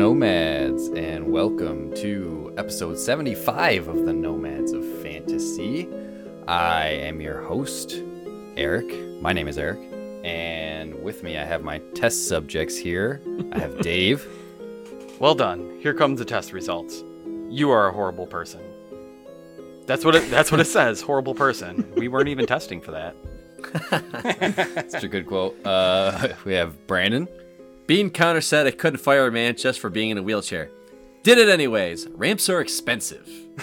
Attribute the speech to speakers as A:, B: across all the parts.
A: Nomads, and welcome to episode 75 of the Nomads of Fantasy. I am your host, Eric. My name is Eric, and with me I have my test subjects here. I have Dave.
B: Well done. Here comes the test results. You are a horrible person. That's what it, that's what it says. Horrible person. We weren't even testing for that.
A: Such a good quote. Uh, we have Brandon.
C: Bean counter said I couldn't fire a man just for being in a wheelchair. Did it anyways. Ramps are expensive.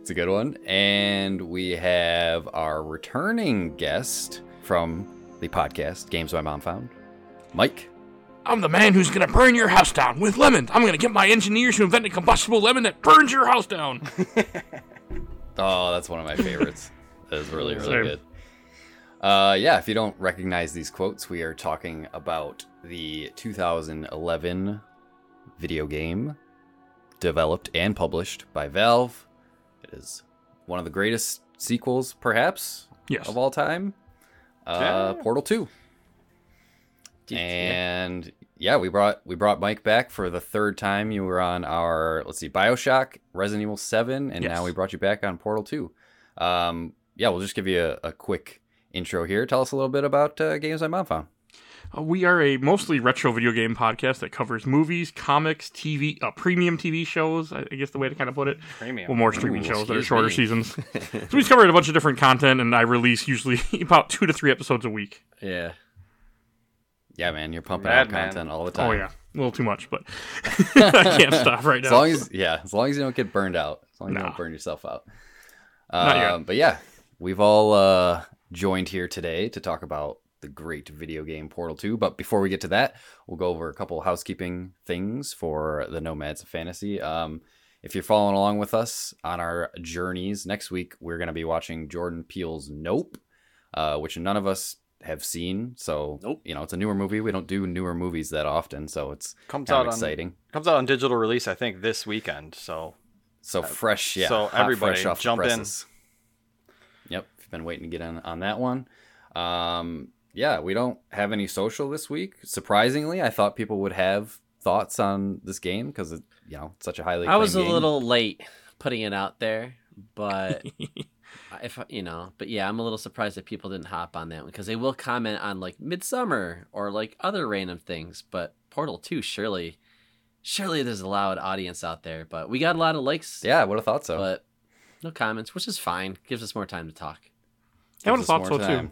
A: It's a good one. And we have our returning guest from the podcast, Games My Mom Found, Mike.
D: I'm the man who's gonna burn your house down with lemon. I'm gonna get my engineers to invent a combustible lemon that burns your house down.
A: Oh, that's one of my favorites. that is really, really
D: Same.
A: good. Uh, yeah, if you don't recognize these quotes, we are talking about the 2011 video game developed and published by Valve. It is one of the greatest sequels, perhaps,
D: Yes.
A: of all time. Uh, Portal 2. And yeah, we brought we brought Mike back for the third time. You were on our let's see, Bioshock, Resident Evil Seven, and
D: Yes.
A: now we brought you back on Portal Two. Um, yeah, we'll just give you a, a quick intro here. Tell us a little bit about uh, games my mom found.
D: Uh, we are a mostly retro video game podcast that covers movies, comics, TV, uh, premium TV shows. I I guess the way to kind of put it.
B: Premium.
D: Well, more streaming shows that are shorter
C: me.
D: seasons. so we've covered a bunch of different content, and I release usually about two to three episodes a week.
C: Yeah.
A: Yeah, man, you're pumping
B: Rad,
A: out
B: man.
A: content all the time.
D: Oh yeah, a little too much, but I can't stop right now.
A: As long as yeah, as long as you don't get burned out, as long as you don't burn yourself out.
D: Not yet.
A: Um, but yeah, we've all uh, joined here today to talk about the great video game Portal 2. But before we get to that, we'll go over a couple housekeeping things for the Nomads of Fantasy. Um, if you're following along with us on our journeys, next week we're going to be watching Jordan Peele's Nope, uh, which none of us have seen. So,
C: Nope.
A: you know, it's a newer movie. We don't do newer movies that often, so it's
B: Comes out
A: of
B: on
A: exciting.
B: comes out on digital release I think this weekend. So
A: So fresh, yeah.
B: so everybody
A: fresh off
B: jump in.
A: presses. Yep, if you've been waiting to get in on that one. Um, yeah, we don't have any social this week. Surprisingly, I thought people would have thoughts on this game because it, you know, it's such a highly.
C: I was a
A: game.
C: little late putting it out there, but if you know, but yeah, I'm a little surprised that people didn't hop on that one because they will comment on like Midsummer or like other random things, but Portal 2 surely surely there's a loud audience out there, but we got a lot of likes,
A: Yeah, I would have thought so.
C: but no comments, which is fine. Gives us more time to talk.
D: I would
A: Gives
D: have thought so
A: more
D: too.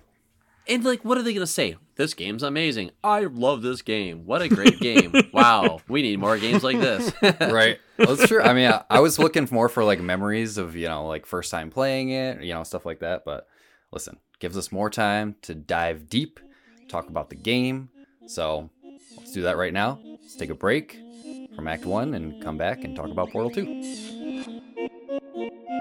C: And like, what are they gonna say? This game's amazing. I love this game. What a great game! wow, we need more games like this.
A: right. Well, it's true. I mean, I, I was looking more for like memories of you know like first time playing it, you know, stuff like that. But listen, gives us more time to dive deep, talk about the game. So let's do that right now. Let's take a break from Act One and come back and talk about Portal Two. And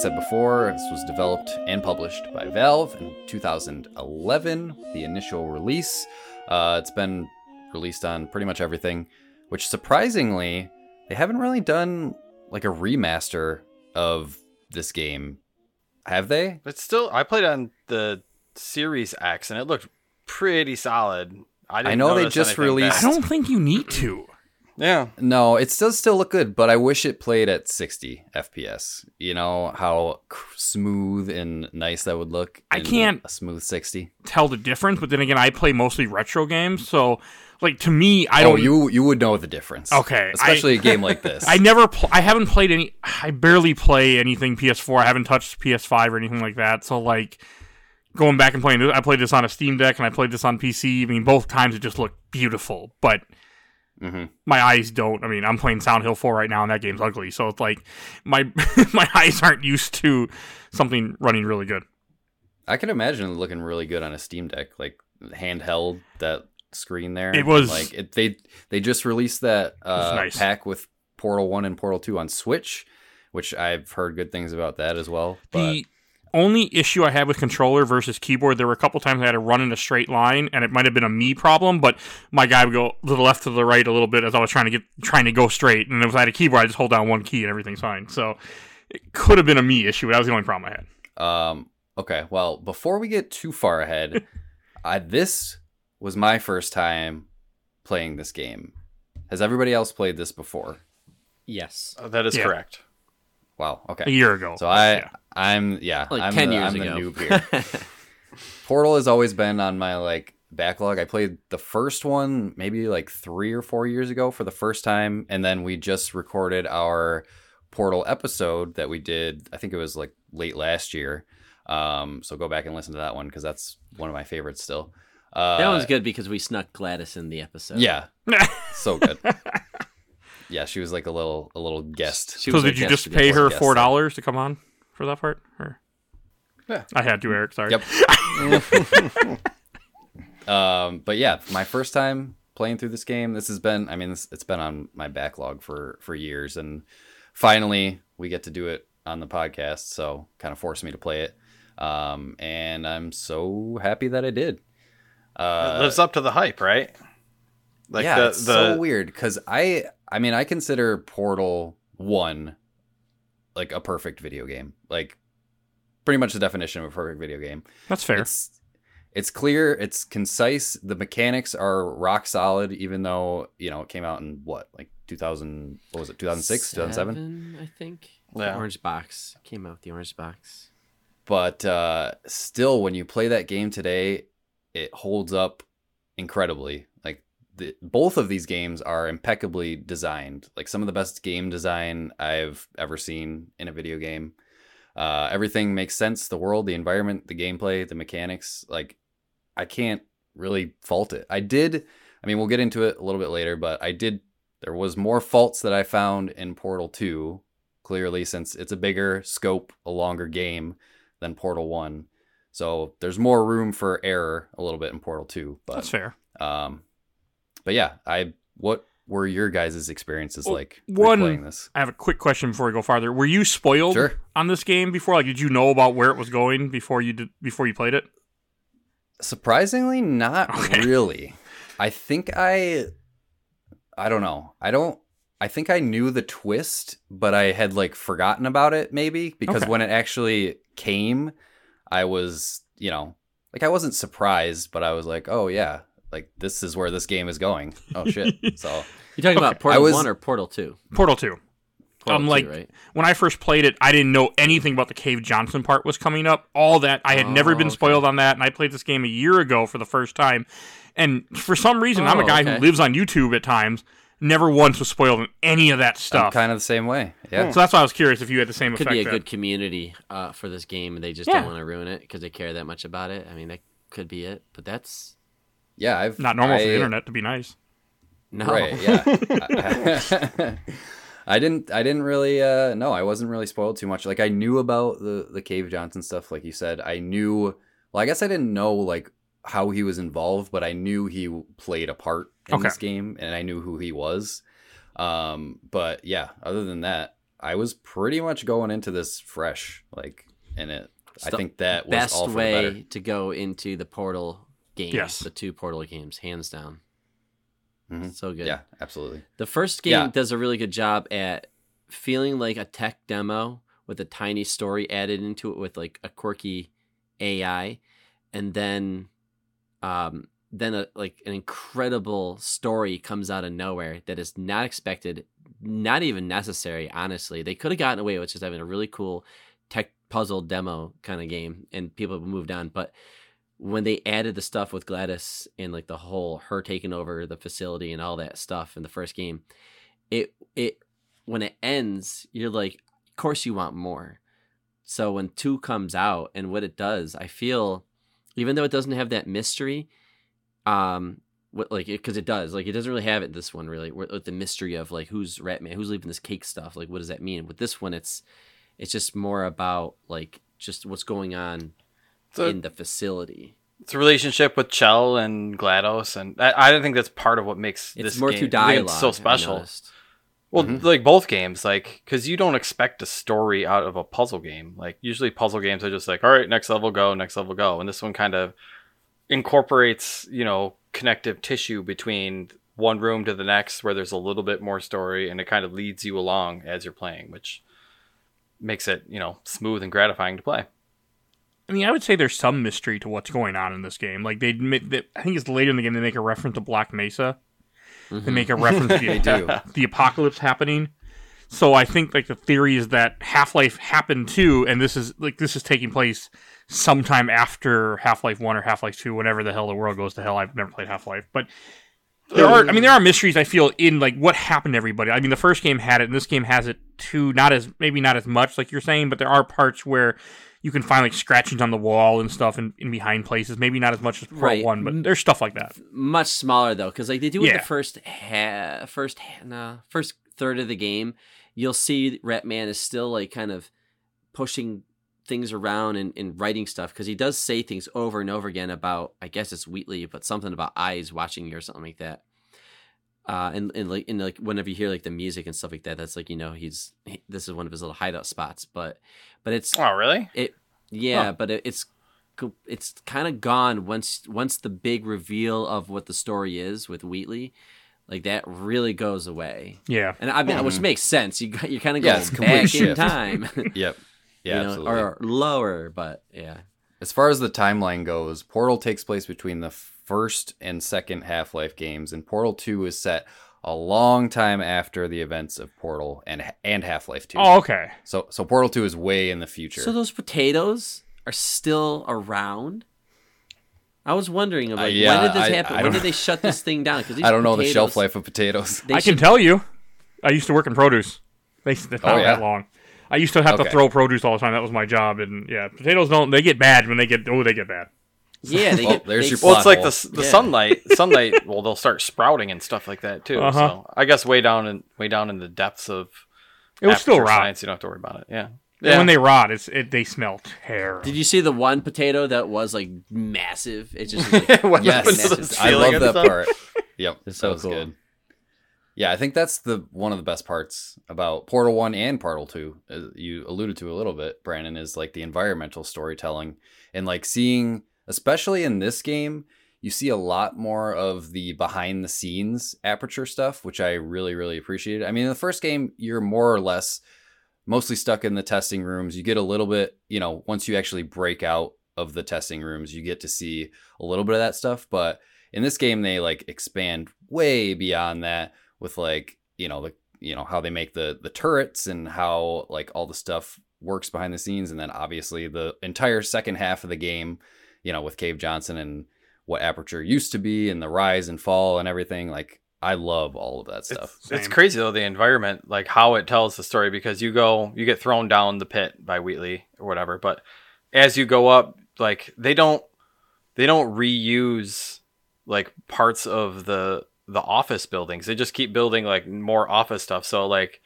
A: said before, this was developed and published by Valve in 2011, the initial release. Uh, it's been released on pretty much everything, which surprisingly, they haven't really done like a remaster of this game. Have they?
B: But still I played on the Series X and it looked pretty solid. I, didn't
A: I know they just
B: anything
A: released-
D: I don't think you need to.
B: Yeah.
A: No, it does still look good, but I wish it played at 60 FPS. You know how smooth and nice that would look.
D: I can't-
A: a smooth 60.
D: Tell the difference, but then again, I play mostly retro games, so like to me, I
A: oh,
D: don't.
A: you you would know the difference.
D: Okay,
A: especially
D: I-
A: a game like this.
D: I never. Pl- I haven't played any. I barely play anything PS4. I haven't touched PS5 or anything like that. So like, going back and playing, I played this on a Steam Deck and I played this on PC. I mean, both times it just looked beautiful. But
A: hmm
D: my eyes don't. I mean, I'm playing Silent Hill 4 right now, and that game's ugly. So it's like my my eyes aren't used to something running really good.
A: I can imagine it looking really good on a Steam Deck, like handheld that screen there.
D: It was-
A: like it, they they just released that uh,
D: nice.
A: pack with Portal One and Portal Two on Switch, which I've heard good things about that as well. But
D: the only issue I had with controller versus keyboard, there were a couple times I had to run in a straight line, and it might have been a me problem, but my guy would go to the left to the right a little bit as I was trying to get trying to go straight. And if I had a keyboard, I just hold down one key and everything's fine. So it could have been a me issue. That was the only problem I had.
A: Um, okay, well, before we get too far ahead, I, this was my first time playing this game. Has everybody else played this before?
C: Yes.
B: Uh, that is
D: Yeah.
B: correct.
A: Wow. Okay.
D: A year ago.
A: So I,
D: Yeah.
A: I'm yeah,
C: Like
A: I'm
C: 10
A: the,
C: years
A: I'm
C: ago.
A: the noob here. Portal has always been on my like backlog. I played the first one maybe like three or four years ago for the first time, and then we just recorded our Portal episode that we did. I think it was like late last year. Um, so go back and listen to that one because that's one of my favorites still. Uh,
C: that one's good because we snuck GLaDOS in the episode.
A: Yeah, so good. yeah, she was like a little a little guest.
C: She
D: so
C: was our
D: did you just pay her four dollars to come on for that part? Or?
B: Yeah.
D: I had to, Eric. Sorry.
A: Yep. um, but yeah, my first time playing through this game. This has been, I mean, this, it's been on my backlog for for years, and finally we get to do it on the podcast. So kind of forced me to play it, um, and I'm so happy that I did. Uh,
B: it lives up to the hype, right? Like
A: yeah,
B: the,
A: it's
B: the
A: so weird because I, I mean, I consider Portal One like a perfect video game, like pretty much the definition of a perfect video game.
D: That's fair.
A: It's it's clear, it's concise. The mechanics are rock solid, even though you know it came out in what like 2000. What was it? 2006, 2007.
C: I think.
B: Yeah.
C: The orange box came out with the orange box.
A: But uh, still, when you play that game today, it holds up incredibly. The, both of these games are impeccably designed. Like some of the best game design I've ever seen in a video game. Uh, everything makes sense. The world, the environment, the gameplay, the mechanics. Like I can't really fault it. I did. I mean, we'll get into it a little bit later, but I did. There was more faults that I found in Portal 2, clearly, since it's a bigger scope, a longer game than Portal 1. So there's more room for error a little bit in Portal 2. But
D: That's fair.
A: um but yeah, I what were your guys' experiences
D: Well,
A: like
D: one-
A: playing this?
D: I have a quick question before we go farther. Were you spoiled
A: Sure.
D: on this game before? Like, did you know about where it was going before you did before you played it?
A: Surprisingly not
D: Okay.
A: really. I think I I don't know. I don't I think I knew the twist, but I had like forgotten about it maybe because
D: Okay.
A: when it actually came, I was, you know, like I wasn't surprised, but I was like, "Oh yeah, like this is where this game is going." Oh shit. so
C: You talking about Portal
A: I was-
C: One or Portal Two?
D: Portal Two.
C: Portal
D: I'm
C: 2,
D: like-
C: right?
D: When I first played it, I didn't know anything about the Cave Johnson part was coming up. All that I had never
C: Oh,
D: been
C: okay.
D: spoiled on that, and I played this game a year ago for the first time. And for some reason, I'm a
C: Oh,
D: guy
C: okay.
D: who lives on YouTube at times. Never once was spoiled in any of that
A: I'm
D: stuff.
A: kind of the same way. Yeah.
D: so that's why I was curious if you had the same
C: Could
D: effect.
C: be a
D: that-
C: good community uh, for this game, and they just
D: Yeah.
C: don't want to ruin it because they care that much about it. I mean, that could be it. But that's
A: Yeah, I've
D: Not normal for the internet to be nice.
C: no.
A: Right, yeah. I didn't I didn't really uh no, I wasn't really spoiled too much. Like I knew about the the Cave Johnson stuff like you said. I knew well, I guess I didn't know like how he was involved, but I knew he played a part in
D: Okay.
A: this game and I knew who he was. Um but yeah, other than that, I was pretty much going into this fresh like in it. I
C: It's the
A: think that was
C: Best
A: all the better.
C: way to go into the Portal games.
D: Yes.
C: The two Portal games, hands down.
A: Mhm.
C: So good.
A: Yeah, absolutely.
C: The first game
A: Yeah.
C: does a really good job at feeling like a tech demo with a tiny story added into it with like a quirky AI, and then, um, then a like an incredible story comes out of nowhere that is not expected, not even necessary. Honestly, they could have gotten away with just having a really cool tech puzzle demo kind of game, and people have moved on, but when they added the stuff with GLaDOS and like the whole her taking over the facility and all that stuff in the first game, it it when it ends, you're like, of course you want more. So when two comes out and what it does, I feel even though it doesn't have that mystery, um, what like because it does like it doesn't really have it this one really with the mystery of like who's Ratman, who's leaving this cake stuff. Like what does that mean? With this one, it's it's just more about like just what's going on
B: So-
C: in the facility.
B: It's a relationship with Chell and GLaDOS, and I, I don't think that's part of what makes
C: It's
B: this
C: more
B: game
C: through
B: I think
C: dialogue.
B: it's so special.
C: noticed.
B: Well,
A: Mhm.
B: like both games, like because you don't expect a story out of a puzzle game. Like usually, puzzle games are just like, all right, next level go, next level go, and this one kind of incorporates, you know, connective tissue between one room to the next, where there's a little bit more story, and it kind of leads you along as you're playing, which makes it, you know, smooth and gratifying to play.
D: I mean, I would say there's some mystery to what's going on in this game. Like they admit that I think it's later in the game they make a reference to Black Mesa. They mm-hmm. make a reference to the, the apocalypse happening. So I think like the theory is that Half Life happened too, and this is like this is taking place sometime after Half Life One or Half Life Two, whenever the hell the world goes to hell. I've never played Half Life, but there are I mean there are mysteries I feel in like what happened to everybody. I mean the first game had it, and this game has it too. Not as maybe not as much like you're saying, but there are parts where you can find like scratchings on the wall and stuff in, in behind places. Maybe not as much as Pro
C: Right.
D: One, but there's stuff like that.
C: much smaller though because like they do
D: Yeah.
C: the first ha- first ha- nah, first third of the game you'll see ratman is still like kind of pushing things around and, and writing stuff because he does say things over and over again about i guess it's wheatley but something about eyes watching you or something like that uh and, and like and like whenever you hear like the music and stuff like that that's like you know he's he, this is one of his little hideout spots but but it's
B: Oh, really?
C: it yeah,
B: Huh.
C: but it, it's it's kind of gone once once the big reveal of what the story is with Wheatley, like that really goes away.
D: Yeah.
C: And I mean, which
A: Mhm.
C: makes sense. You you're kind of
A: Yeah,
C: going
A: it's a
C: in time,
A: Yep. Yeah,
C: you know,
A: absolutely.
C: or lower, but yeah.
A: As far as the timeline goes, Portal takes place between the first and second Half Life games, and Portal 2 is set a long time after the events of Portal and and Half Life 2.
D: Oh, okay.
A: So so Portal 2 is way in the future.
C: So those potatoes are still around. I was wondering, like,
A: Uh, yeah,
C: when did this
A: I-
C: happen?
A: I
C: when did they shut this thing down? Because
A: I don't know the shelf life of potatoes.
D: I
C: should,
D: can tell you. I used to work in produce. They it's not
A: Oh, yeah?
D: that long. I used to have to throw produce all the time. That was my job. And yeah, potatoes don't. They get bad when they get. Oh, they get bad.
C: Yeah, they
A: Well,
C: get.
A: there's
C: they-
A: your
B: Well, it's
A: plot
B: like the the
C: Yeah.
B: sunlight. Sunlight. Well, they'll start sprouting and stuff like that too.
D: Uh-huh.
B: So I guess way down in way down in the depths of
D: It was still
B: aperture
D: rot.
B: science, you don't have to worry about it. Yeah.
D: And when they rot, it's it, they smell terrible.
C: Did you see the one potato that was like massive? It just was, like,
B: When
A: yes,
B: the-
C: the
A: I love that
B: stuff.
A: part. Yep,
C: It's
A: that
C: so
A: was
C: cool.
A: good. Yeah, I think that's the one of the best parts about Portal One and Portal Two. As you alluded to a little bit, Brandon, is like the environmental storytelling and like seeing, especially in this game, you see a lot more of the behind the scenes aperture stuff, which I really really appreciated. I mean, in the first game, you're more or less mostly stuck in the testing rooms. You get a little bit, you know, once you actually break out of the testing rooms, you get to see a little bit of that stuff. But in this game, they like expand way beyond that with like, you know, the you know how they make the the turrets and how like all the stuff works behind the scenes, and then obviously the entire second half of the game, you know, with Cave Johnson and what Aperture used to be and the rise and fall and everything. Like, I love all of that stuff.
B: It's, it's crazy though the environment, like how it tells the story because you go you get thrown down the pit by Wheatley or whatever, but as you go up, like they don't they don't reuse like parts of the the office buildings. They just keep building like more office stuff. So like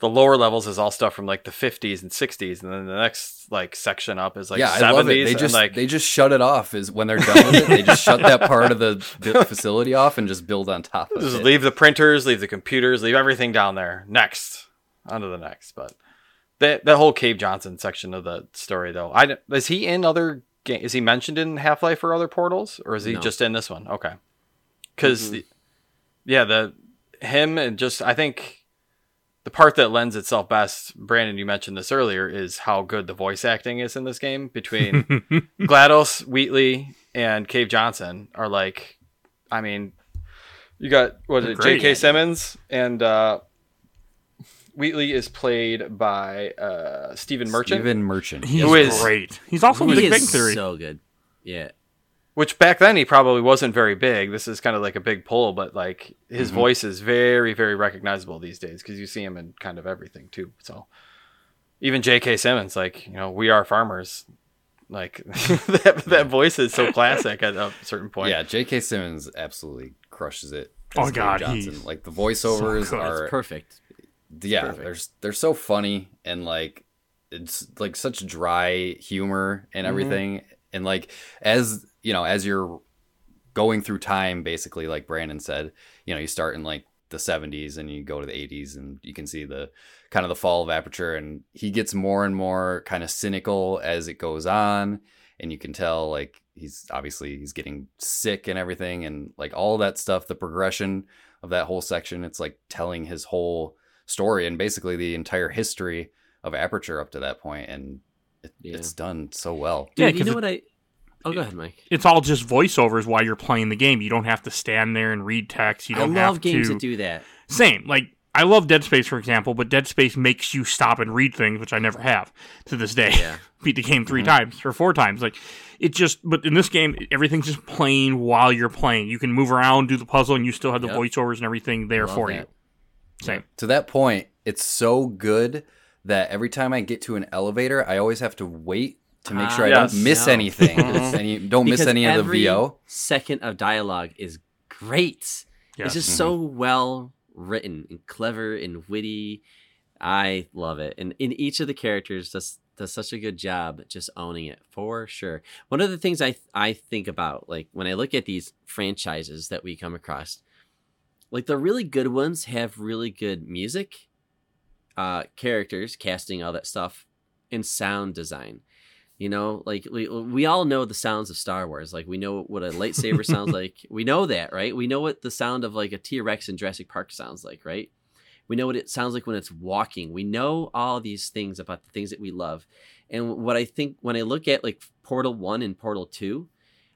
B: the lower levels is all stuff from like the 50s and 60s, and then the next like section up is like
A: yeah,
B: 70s.
A: I love it. They just
B: like
A: they just shut it off. Is when they're done with it, they just shut that part of the facility off and just build on top of it.
B: Just
A: it.
B: leave the printers, leave the computers, leave everything down there. Next, on to the next. But that that whole Cave Johnson section of the story, though, I is he in other game? Is he mentioned in Half Life or other portals, or is he
C: No.
B: just in this one? Okay, because
C: Mhm.
B: yeah, the him and just I think the part that lends itself best, Brandon, you mentioned this earlier, is how good the voice acting is in this game between GLaDOS, Wheatley, and Cave Johnson are like, I mean, you got what is it,
D: great.
B: J.K. Simmons and uh, Wheatley is played by uh, Stephen Merchant,
A: Stephen Merchant.
D: He's
B: Who is-
D: great. He's also in
C: he
D: Big Bang Theory.
C: so good. Yeah,
B: which back then he probably wasn't very big. This is kind of like a big pull, but like his
A: Mhm.
B: voice is very, very recognizable these days because you see him in kind of everything too. So even J.K. Simmons, like you know, we are farmers. Like that, that voice is so classic at a certain point.
A: Yeah, J.K. Simmons absolutely crushes it.
D: Oh,
A: as Cave
D: God,
A: Johnson.
D: he's
A: like the voiceovers
D: good.
A: are
C: It's perfect.
A: yeah,
C: perfect.
A: they're they're so funny and like it's like such dry humor and everything. And like as you know, as you're going through time, basically, like Brandon said, you know, you start in like the 70s and you go to the 80s and you can see the kind of the fall of aperture and he gets more and more kind of cynical as it goes on and you can tell like he's obviously he's getting sick and everything and like all that stuff the progression of that whole section it's like telling his whole story and basically the entire history of aperture up to that point and it,
C: Yeah.
A: it's done so well
C: Dude,
D: Yeah,
C: you
D: 'cause
C: know
D: it-
C: what I? Oh, go ahead, Mike.
D: It's all just voiceovers while you're playing the game. You don't have to stand there and read text. You don't I
C: love
D: have
C: games
D: to.
C: that do that.
D: Same. Like I love Dead Space, for example, but Dead Space makes you stop and read things, which I never have to this day.
C: Yeah.
D: Beat the game 3 mm-hmm. times or four times. Like it just. But in this game, everything's just playing while you're playing. You can move around, do the puzzle, and you still have the
C: Yep.
D: voiceovers and everything there for
C: that.
D: you. Same.
A: to that point it's so good that every time i get to an elevator i always have to wait to make
C: Ah,
A: sure i
B: yes.
A: don't miss
C: no.
A: anything any, don't miss any of the vo
C: second of dialogue is great.
D: Yes.
C: It's just so well written and clever and witty. I love it, and in each of the characters does does such a good job just owning it for sure. One of the things I I think about, like when I look at these franchises that we come across, like the really good ones have really good music, uh, characters, casting, all that stuff, and sound design. You know, like we we all know the sounds of Star Wars. Like we know what a lightsaber sounds like. We know that, right? We know what the sound of like a T Rex in Jurassic Park sounds like, right? We know what it sounds like when it's walking. We know all these things about the things that we love. And what I think when I look at like Portal 1 and Portal 2,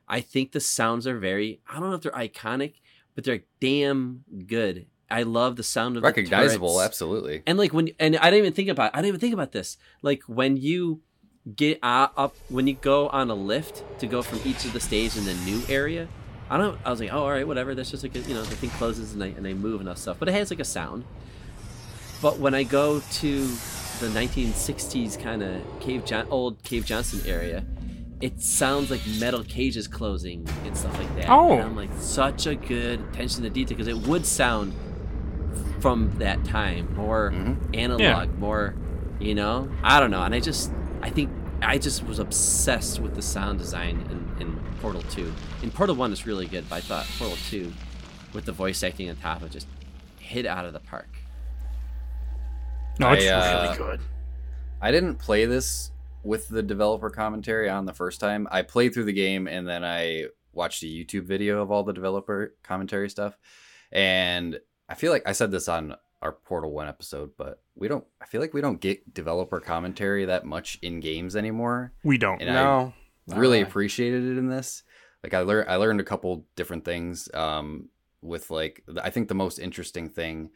C: I think the sounds are very I don't know if they're iconic, but they're damn good. I love the sound of the
A: recognizable absolutely
C: And like when and I didn't even think about I didn't even think about this. Like when you get uh, up when you go on a lift to go from each of the stages in the new area. I don't. I was like, oh, all right, whatever. That's just like a, you know the thing closes and I and I move and all stuff. But it has like a sound. But when I go to the 1960s kind of cave John, old Cave Johnson area, it sounds like metal cages closing and stuff like that.
D: Oh.
C: and I'm like such a good attention to detail because it would sound from that time more
A: Mhm.
C: analog, more you know. I don't know, and I just I think I just was obsessed with the sound design in, in Portal Two. In Portal One it's really good, but I thought Portal Two, with the voice acting on top of, it, just hit out of the park.
D: No, it's
A: I, uh,
D: really good.
A: I didn't play this with the developer commentary on the first time. I played through the game and then I watched a YouTube video of all the developer commentary stuff. And I feel like I said this on our Portal 1 episode, but we don't I feel like we don't get developer commentary that much in games anymore.
D: We don't.
A: And
B: No. not
A: really appreciated it in this. Like I learned I learned a couple different things um with like I think the most interesting thing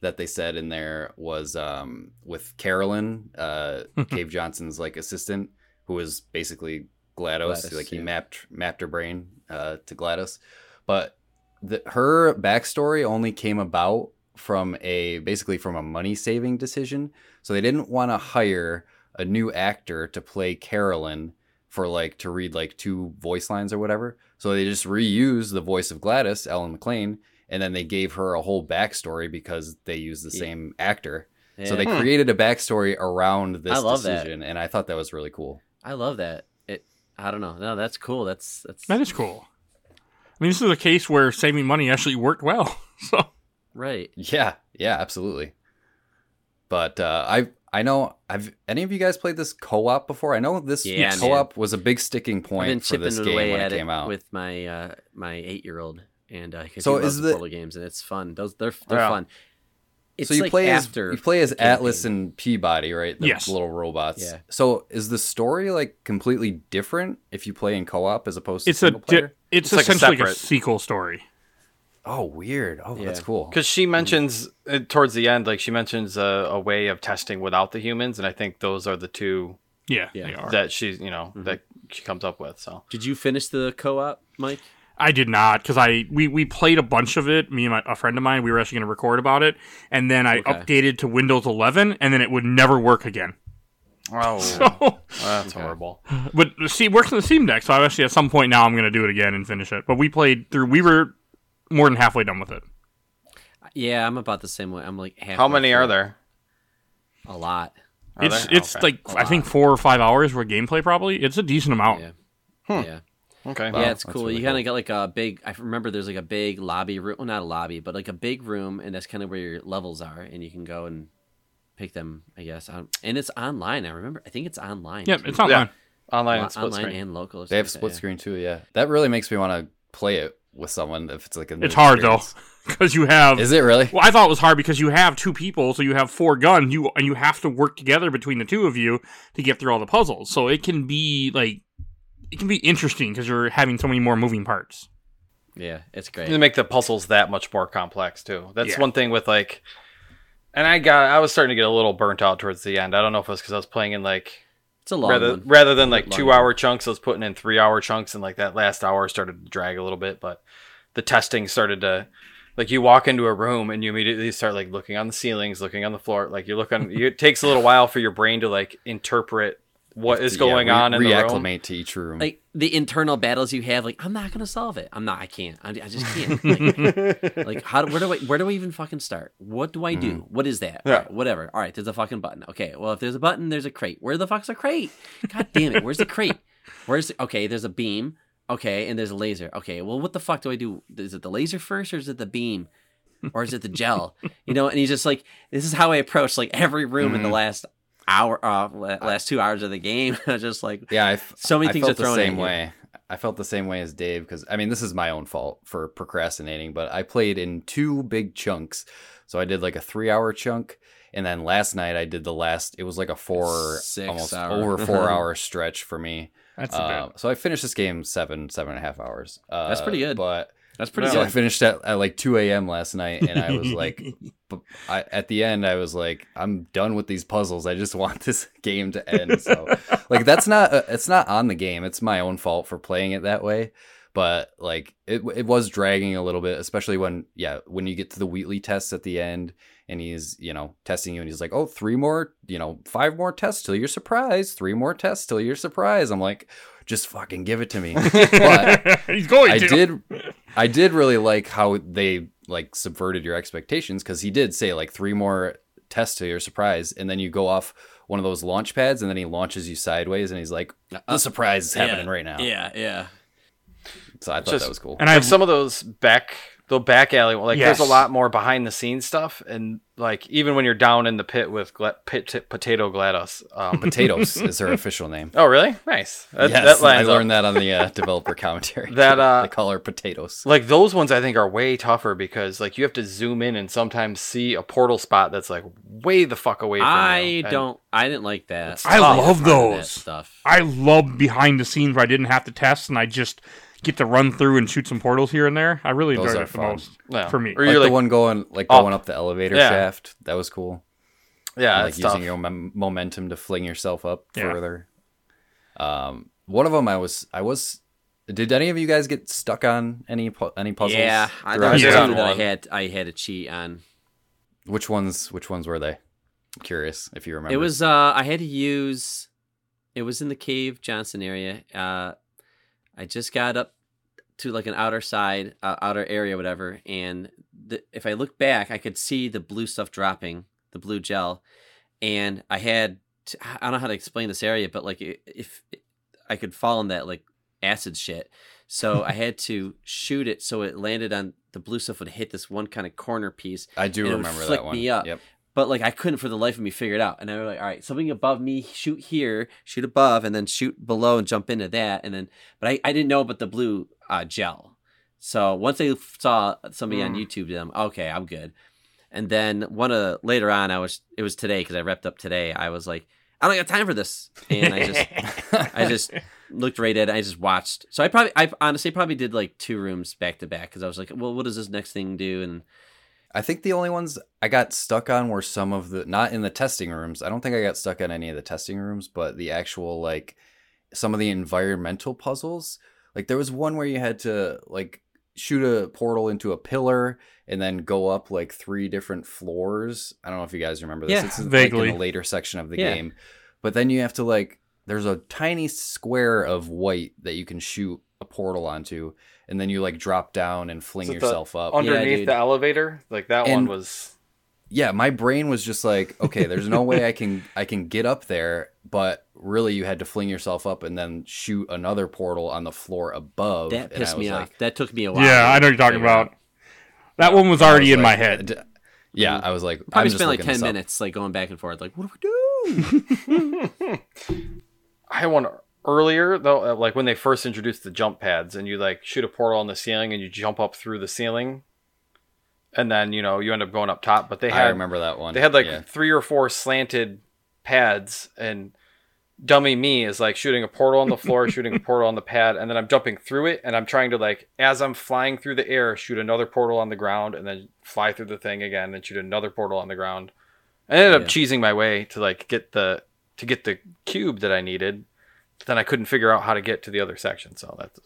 A: that they said in there was um with Carolyn, uh Cave Johnson's like assistant who was basically GLaDOS,
C: GLaDOS,
A: like he mapped mapped her brain uh to GLaDOS. But the, her backstory only came about from a basically from a money saving decision. So they didn't want to hire a new actor to play Carolyn for like to read like two voice lines or whatever. So they just reused the voice of GLaDOS, Ellen McLain, and then they gave her a whole backstory because they used the
C: Yeah.
A: same actor. So
C: Yeah.
A: they created a backstory around this
C: I love that.
A: decision, and I thought that was really cool.
C: I love that. It. I don't know. No, that's cool. That's that's
D: That is cool. I mean, this is a case where saving money actually worked well. So
C: right.
A: Yeah, yeah, absolutely. But uh, I I know I've any of you guys played this co-op before? I know this
C: Yeah,
A: co-op was a big sticking
C: I've been
A: point for
C: chipping
A: this game
C: away
A: when
C: at
A: it came out.
C: with my uh, my eight year old, and uh, 'cause
A: So
C: he loves
A: is
C: the
A: the-
C: Portal games, and it's fun. Those they're they're
B: Yeah.
C: fun. It's
A: so you
C: like
A: play
C: after
A: as you play as
C: campaign.
A: Atlas and P-body, right? The
D: Yes.
A: little robots.
C: Yeah.
A: So is the story like completely different if you play in co-op as opposed to
D: it's a
A: single
D: di-
A: player?
D: it's,
B: It's
D: essentially like a,
B: separate-
D: sequel story.
A: Oh, weird. Oh,
C: yeah.
A: that's cool.
B: Because she mentions uh, towards the end, like she mentions a, a way of testing without the humans, and I think those are the two
D: Yeah,
C: Yeah.
D: they are.
B: that she's you know that she comes up with. So
C: Did you finish the co-op, Mike?
D: I did not because I we, we played a bunch of it. Me and my, a friend of mine, we were actually going to record about it, and then I
C: Okay.
D: updated to Windows 11, and then it would never work again.
B: oh,
D: So,
B: that's horrible.
D: but see, it works on the Steam Deck. So I actually at some point now I'm going to do it again and finish it. But we played through. We were more than halfway done with it.
C: Yeah, I'm about the same way. I'm like half.
B: How many are there?
C: A lot.
B: Are
D: it's
B: there?
D: it's
B: Okay.
D: like
C: A
D: I think four or five hours worth of gameplay. Probably it's a decent amount.
C: Yeah.
B: Hmm.
C: Yeah.
B: okay.
A: Wow,
C: yeah, it's cool.
A: really
C: you kind
A: cool.
C: of get like a big. I remember there's like a big lobby room. Well, not a lobby, but like a big room, and that's kind of where your levels are, and you can go and pick them. I guess, um, and it's online. I remember. I think it's online.
D: Yeah,
C: too.
D: it's online.
B: Online
C: Online,
B: and split screen.
C: and local.
A: They have
C: something
A: split
C: like that,
A: screen too. Yeah, that really makes me want to play it with someone if it's like a. new
D: It's hard though because you have.
A: Is it really?
D: well, I thought it was hard because you have two people, so you have four guns. You and you have to work together between the two of you to get through all the puzzles. So it can be like it can be interesting because you're having so many more moving parts.
C: Yeah, yeah it's great.
B: to make the puzzles that much more complex too. That's
D: Yeah.
B: one thing with like, and I got I was starting to get a little burnt out towards the end. I don't know if it was because I was playing in like
C: It's a long
B: rather
C: one.
B: rather than like
C: Long
B: two
C: one.
B: hour chunks. I was putting in three hour chunks, and like that last hour started to drag a little bit. But the testing started to like you walk into a room and you immediately start like looking on the ceilings, looking on the floor. Like you're looking. it takes a little while for your brain to like interpret what is
A: Yeah,
B: going
A: re-
B: on in the room.
A: reacclimate to each room.
C: Like the internal battles you have, like I'm not gonna solve it. I'm not. I can't. I, I just can't. Like, like, how? do- Where do I? Where do we even fucking start? What do I do? Mm-hmm. What is that?
B: Yeah.
C: All right, whatever. All right, there's a fucking button. Okay, well if there's a button, there's a crate. Where the fuck's a crate? God damn it! Where's the crate? Where's the, okay? There's a beam. Okay, and there's a laser. Okay, well what the fuck do I do? Is it the laser first or is it the beam? Or is it the gel? You know, and he's just like, this is how I approach like every room in the
A: Mhm.
C: last hour, uh, last two hours of the game. I just like
A: yeah, f-
C: so many
A: I
C: things are thrown
A: the same way. I felt the same way as Dave because I mean this is my own fault for procrastinating, but I played in two big chunks. So I did like a three hour chunk, and then last night I did the last. It was like a four,
C: Six
A: almost
C: hour.
A: over four hour stretch for me.
D: That's a
A: Uh, so I finished this game seven, seven and a half hours. Uh,
C: That's pretty good.
A: But
C: that's pretty
A: so I finished at, at like 2 a.m. last night, and I was like, I, at the end, I was like, I'm done with these puzzles. I just want this game to end. So, like, that's not uh, it's not on the game. It's my own fault for playing it that way. But like, it it was dragging a little bit, especially when yeah, when you get to the Wheatley tests at the end, and he's you know testing you, and he's like, oh, three more, you know, five more tests till you're surprised. Three more tests till you're surprised. I'm like, just fucking give it to me. but
D: He's going
A: I
D: to.
A: did I did really like how they like subverted your expectations because he did say like three more tests to your surprise and then you go off one of those launch pads and then he launches you sideways and he's like the uh, surprise is happening right now
C: Yeah, yeah.
A: so i thought
B: Just-
A: that was cool
D: And I
B: like some of those back the back alley like there's a lot more behind the scenes stuff and like even when you're down in the pit with gla- pit, potato glados um,
A: PotatOS is her official name
B: oh really nice that,
A: yes
B: that
A: i learned
B: up.
A: that on the uh, developer commentary
B: That, uh,
A: they call her PotatOS
B: like those ones i think are way tougher because like you have to zoom in and sometimes see a portal spot that's like way the fuck away from
C: I
B: you
C: don't. I didn't like that.
B: I
D: love
C: the front of that
D: those.
C: stuff.
D: I love behind the scenes where I didn't have to test and I just get to run through and shoot some portals here and there. I really
A: Those
D: enjoyed it the
A: fun.
D: most
B: Yeah.
D: for me.
B: Or
A: like
B: you're
A: the
B: like,
A: one going like
B: up.
A: going up the elevator
B: Yeah.
A: shaft that was cool
B: yeah,
A: like
B: that's
A: using
B: tough.
A: your mom- momentum to fling yourself up
D: Yeah.
A: further. Um, one of them I was I was. Did any of you guys get stuck on any pu- any puzzles?
C: Yeah, I,
A: throughout
C: was
B: did
A: the
C: two that I had. I had to cheat on.
A: Which ones? Which ones were they? I'm curious if you remember.
C: It was. uh I had to use. It was in the cave Johnson area. Uh, I just got up to like an outer side, uh, outer area, whatever. And the, if I look back, I could see the blue stuff dropping, the blue gel, and I had. To, I don't know how to explain this area, but like if I could fall in that like acid shit, so I had to shoot it so it landed on the blue stuff would hit this one kind of corner piece,
A: I do
C: and it would
A: remember
C: flick
A: that one.
C: me up.
A: Yep.
C: But like I couldn't for the life of me figure it out. And I was like, all right, something above me, shoot here, shoot above, and then shoot below and jump into that. And then, but I, I didn't know about the blue uh, gel. So once I saw somebody on
D: Mm.
C: YouTube, them okay, I'm good. And then one of later on, I was it was today because I repped up today. I was like, I don't got time for this, and I just I just looked right at it. I just watched. So I probably I honestly probably did like two rooms back to back because I was like, well, what does this next thing do? And
A: I think the only ones I got stuck on were some of the not in the testing rooms. I don't think I got stuck on any of the testing rooms, but the actual like some of the environmental puzzles. Like there was one where you had to like shoot a portal into a pillar and then go up like three different floors. I don't know if you guys remember this.
C: Yeah,
A: it's like
D: vaguely.
A: in the later section of the
C: Yeah.
A: game. But then you have to like there's a tiny square of white that you can shoot a portal onto, and then you like drop down and fling
B: Is it the
A: yourself up.
B: underneath
C: dude.
B: the elevator. Like that one was.
A: yeah, my brain was just like, okay, there's no way I can I can get up there, but really you had to fling yourself up and then shoot another portal on the floor above.
C: That
A: and I
C: pissed
A: was
C: me
A: like,
C: off. That took me a while.
D: Yeah, I know what you're talking about. That one was already
A: was
D: in
A: like,
D: my head.
A: d- Yeah, I was like, I'm
C: Probably
A: just
C: spent like ten minutes like going back and forth. Like, what do we do?
B: I had one earlier though, uh, like when they first introduced the jump pads, and you like shoot a portal on the ceiling, and you jump up through the ceiling, and then you know you end up going up top. But they had I
A: remember that one.
B: they had like
A: yeah.
B: three or four slanted pads, and dummy me is like shooting a portal on the floor, shooting a portal on the pad, and then I'm jumping through it, and I'm trying to like as I'm flying through the air, shoot another portal on the ground, and then fly through the thing again, and shoot another portal on the ground. I ended up cheesing my way to like get the to get the cube that I needed. But then I couldn't figure out how to get to the other section, so that's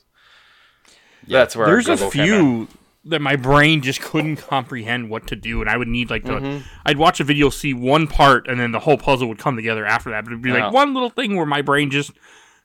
A: Yeah.
B: that's where
D: There's a
B: Gobbo came in.
D: few that my brain just couldn't comprehend what to do, and I would need like the.
B: Mhm.
D: I'd watch a video, see one part, and then the whole puzzle would come together after that. But it'd be
B: Yeah.
D: like one little thing where my brain just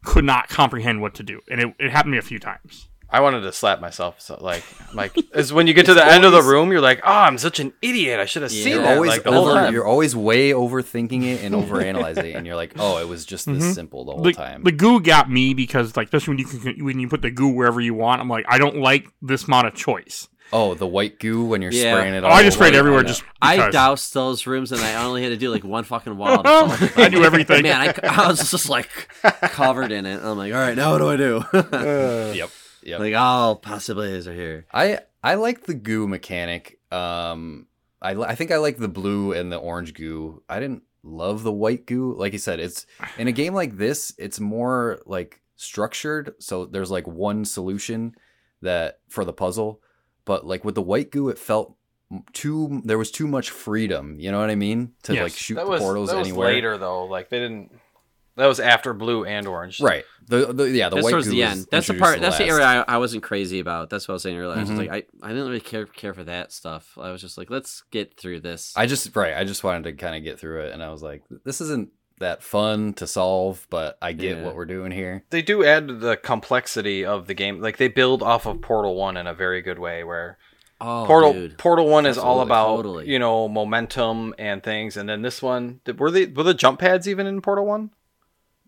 D: could not comprehend what to do, and it, it happened to me a few times.
B: I wanted to slap myself. So like, like is when you get to the end of the room, you're like, oh, I'm such an idiot. I should have
C: Yeah.
B: seen
A: You're
B: that
A: always
B: like the whole time.
A: you're always way overthinking it and overanalyzing it, and you're like, oh, it was just this
D: Mhm.
A: simple the whole
D: The,
A: time.
D: the goo got me because like especially when you can when you put the goo wherever you want. I'm like I don't like this amount of choice.
A: oh, the white goo when you're
C: Yeah.
A: spraying it.
D: Oh, I just
A: over.
D: sprayed everywhere.
A: know.
D: Just
C: I doused those rooms and I only had to do like one fucking wall. to.
D: I do everything.
C: Man, I, I was just like covered in it. I'm like, all right, now what do I do?
A: Yep. Yep.
C: like, all possibilities are here.
A: I I like the goo mechanic. Um, I I think I like the blue and the orange goo. I didn't love the white goo. Like you said, it's in a game like this, it's more like structured. So there's like one solution that for the puzzle, but like with the white goo, it felt too. There was too much freedom. You know what I mean? To
D: Yes.
A: like shoot
B: that
A: the
B: was
A: portals
B: that was
A: anywhere.
B: later though. Like they didn't. That was after blue and orange.
A: Right. The, the yeah the
C: that's
A: white
C: towards
A: goo
C: the
A: was
C: end. That's the
A: introduced
C: part. That's the area I, I wasn't crazy about. That's what I was saying earlier. I was
A: Mhm.
C: like, I, I didn't really care care for that stuff. I was just like, let's get through this.
A: I just right. I just wanted to kind of get through it, and I was like, this isn't that fun to solve, but I get
C: Yeah.
A: what we're doing here.
B: They do add the complexity of the game. Like they build off of Portal One in a very good way. Where
C: oh,
B: Portal
C: dude.
B: Portal One is all about
C: totally.
B: you know momentum and things, and then this one did- were they were the jump pads even in Portal One?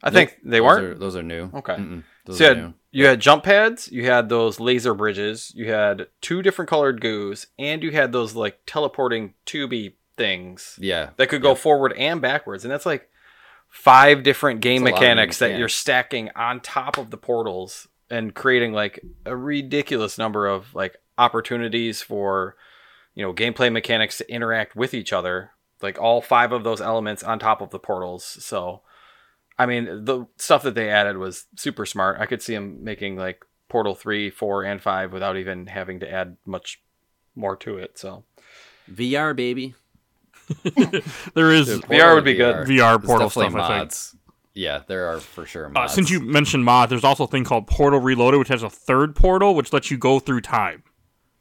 B: I think they
A: those
B: weren't.
A: Are, those are new.
B: Okay.
A: Those
B: So you had,
A: new.
B: you had jump pads, you had those laser bridges, you had two different colored goos, and you had those like teleporting tubey things
A: Yeah.
B: that could go forward and backwards. And that's like five different game
A: That's a lot of game
B: mechanics that you're stacking on top of the portals and creating like a ridiculous number of like opportunities for you know gameplay mechanics to interact with each other like all five of those elements on top of the portals so i mean the stuff that they added was super smart i could see them making like portal 3 4 and 5 without even having to add much more to it so
C: VR baby.
D: There is
A: Dude,
B: VR would be good.
D: VR portal
A: definitely
D: stuff. I think.
A: mods. Yeah, there are for sure
D: Uh, since you mentioned mod, there's also a thing called Portal Reloaded, which has a third portal, which lets you go through time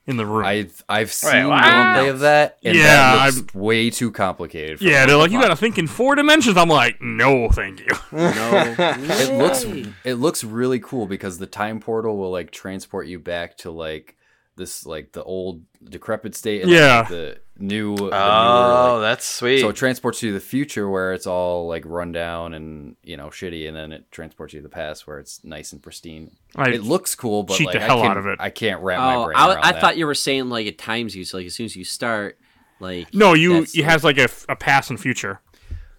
D: in the room.
A: I've I've seen
B: wow.
A: gameplay ah. of that, and
D: Yeah,
A: that looks way too complicated. For
D: yeah, they're like, you got to think in four dimensions. I'm like, no, thank you.
C: No,
A: it looks it looks really cool because the time portal will like transport you back to like this like the old decrepit state and
D: Yeah.
A: like, the new the newer,
B: oh
A: like-
B: that's sweet
A: so it transports you to the future where it's all like run down and you know shitty and then it transports you to the past where it's nice and pristine
D: I,
A: it looks cool but
D: cheat
A: like
D: the hell
A: I can't,
D: out of it.
A: I can't wrap my
C: Oh,
A: brain
C: I,
A: around
C: I
A: that.
C: thought you were saying like it times you. So like as soon as you start, like
D: no, you
C: that's,
D: it
C: like-
D: has like a, a past and future.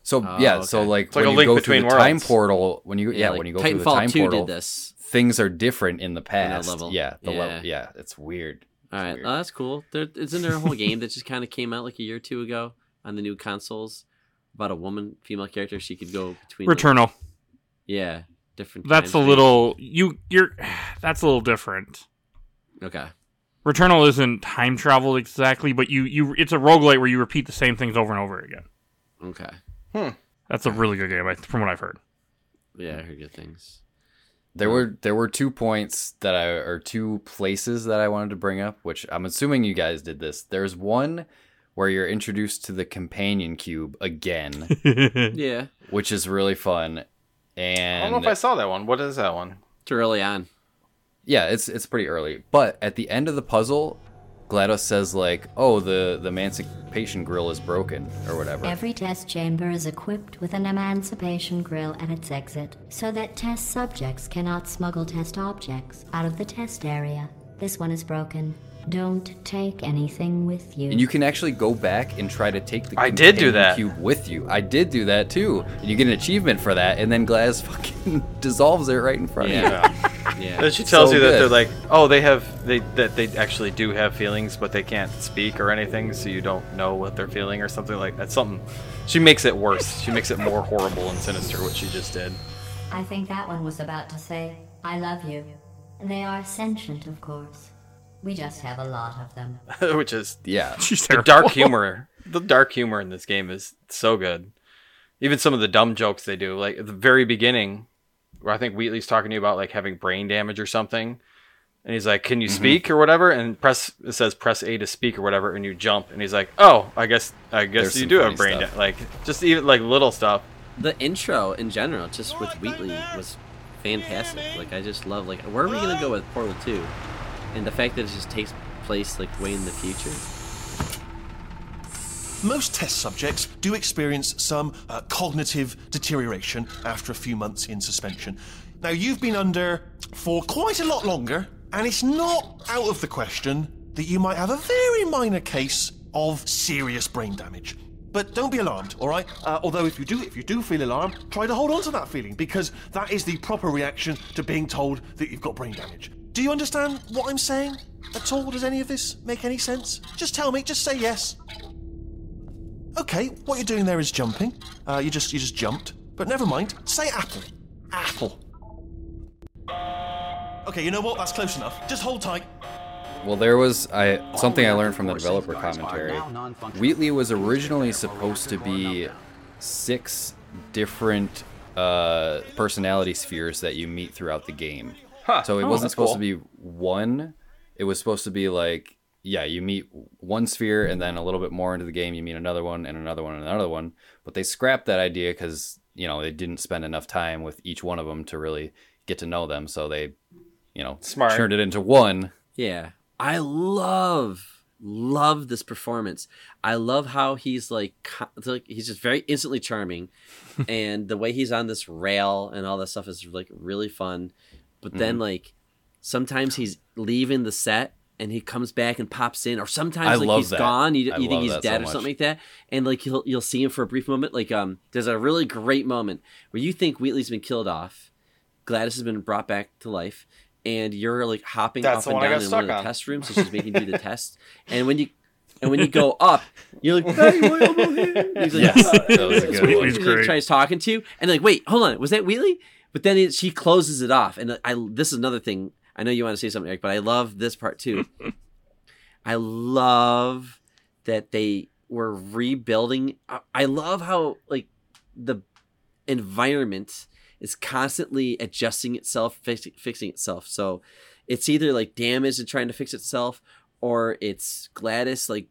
A: so
C: Oh,
A: yeah so like
B: It's like
A: when
B: a
A: you
B: link
A: go
B: between
A: through the time portal when you yeah,
C: like
A: when you go through the
C: Titanfall
A: time
C: 2
A: portal
C: did this.
A: Things are different in the past
C: level.
A: yeah the
C: Yeah.
A: level yeah it's weird
C: All right,
A: weird.
C: oh, that's cool. There, isn't there a whole game that just kind of came out like a year or two ago on the new consoles about a woman, female character? She could go between. like-
D: Returnal.
C: yeah, different.
D: That's a
C: time
D: little you you're. That's a little different.
C: Okay.
D: Returnal isn't time travel exactly, but you you it's a roguelite where you repeat the same things over and over again.
C: Okay. Hmm.
D: That's a really good game, from what I've heard.
C: Yeah, I heard good things.
A: There were there were two points that I or two places that I wanted to bring up, which I'm assuming you guys did this. There's one where you're introduced to the companion cube again,
C: Yeah,
A: which is really fun. And I
B: don't know if i saw that one what is that one
C: It's early on.
A: yeah, it's it's pretty early. But at the end of the puzzle, GLaDOS says like, "Oh, the the emancipation grill is broken or whatever."
E: Every test chamber is equipped with an emancipation grill at its exit, so that test subjects cannot smuggle test objects out of the test area. This one is broken. Don't take anything with you.
A: and you can actually go back and try to take the
B: I did do that.
A: cube with you. I did do that too. And you get an achievement for that, and then Glass fucking dissolves it right in front of you.
C: Yeah. Yeah.
B: Then she tells
A: So
B: you that
A: good.
B: they're like, oh, they have they that they actually do have feelings, but they can't speak or anything, so you don't know what they're feeling or something like that. Something. She makes it worse. She makes it more horrible and sinister what she just did.
E: I think that one was about to say, I love you. They are sentient, of course. We just have a lot of them.
B: Which is
A: Yeah.
D: She's
B: the
D: terrible.
B: dark humor. The dark humor in this game is so good. Even some of the dumb jokes they do, like at the very beginning, where I think Wheatley's talking to you about like having brain damage or something, and he's like, "Can you mm-hmm. speak or whatever?" And press it says press A to speak or whatever, and you jump, and he's like, "Oh, I guess I guess
A: There's
B: you do have brain damage." Like just even like little stuff.
C: the intro in general, just with Wheatley, was fantastic. Like I just love like where are we gonna go with Portal Two, and the fact that it just takes place like way in the future.
F: Most test subjects do experience some uh, cognitive deterioration after a few months in suspension. Now, you've been under for quite a lot longer, and it's not out of the question that you might have a very minor case of serious brain damage. But don't be alarmed, all right? Uh, although if you do, if you do feel alarmed, try to hold on to that feeling because that is the proper reaction to being told that you've got brain damage. Do you understand what I'm saying at all? Does any of this make any sense? Just tell me. Just say yes. Okay, what you're doing there is jumping. Uh, you just you just jumped. But never mind. Say apple. Apple. Okay, you know what? That's close enough. Just hold tight.
A: Well, there was I something I learned from the developer commentary. Wheatley was originally supposed to be six different uh, personality spheres that you meet throughout the game.
B: Huh.
A: So it
B: Oh,
A: wasn't
B: that's
A: supposed
B: cool.
A: to be one. It was supposed to be like yeah, you meet one sphere and then a little bit more into the game you meet another one and another one and another one. But they scrapped that idea because you know they didn't spend enough time with each one of them to really get to know them. So they, you know,
B: Smart.
A: turned it into one.
C: Yeah. I love love this performance. I love how he's like, like he's just very instantly charming and the way he's on this rail and all that stuff is like really fun. But then
A: Mm-hmm.
C: like sometimes he's leaving the set and he comes back and pops in or sometimes
A: I
C: like
A: love
C: he's
A: that.
C: gone you, you think he's
A: that so
C: dead or something like that and like you'll you'll see him for a brief moment like um there's a really great moment where you think Wheatley's been killed off GLaDOS has been brought back to life, and you're like hopping
B: That's
C: up and down in one of
B: stuck
C: the
B: on.
C: test rooms, so she's making you do the test. And when you and when you go up, you're like, "Hey, my elbow here." He's like,
A: Yes, that was a good one.
C: He's like, tries talking to you, and like, wait, hold on, was that Wheatley? But then it, she closes it off, and I this is another thing. I know you want to say something, Eric, but I love this part too. I love that they were rebuilding. I- love how like the environment is constantly adjusting itself, fix, fixing itself. So it's either like damaged and trying to fix itself, or it's GLaDOS like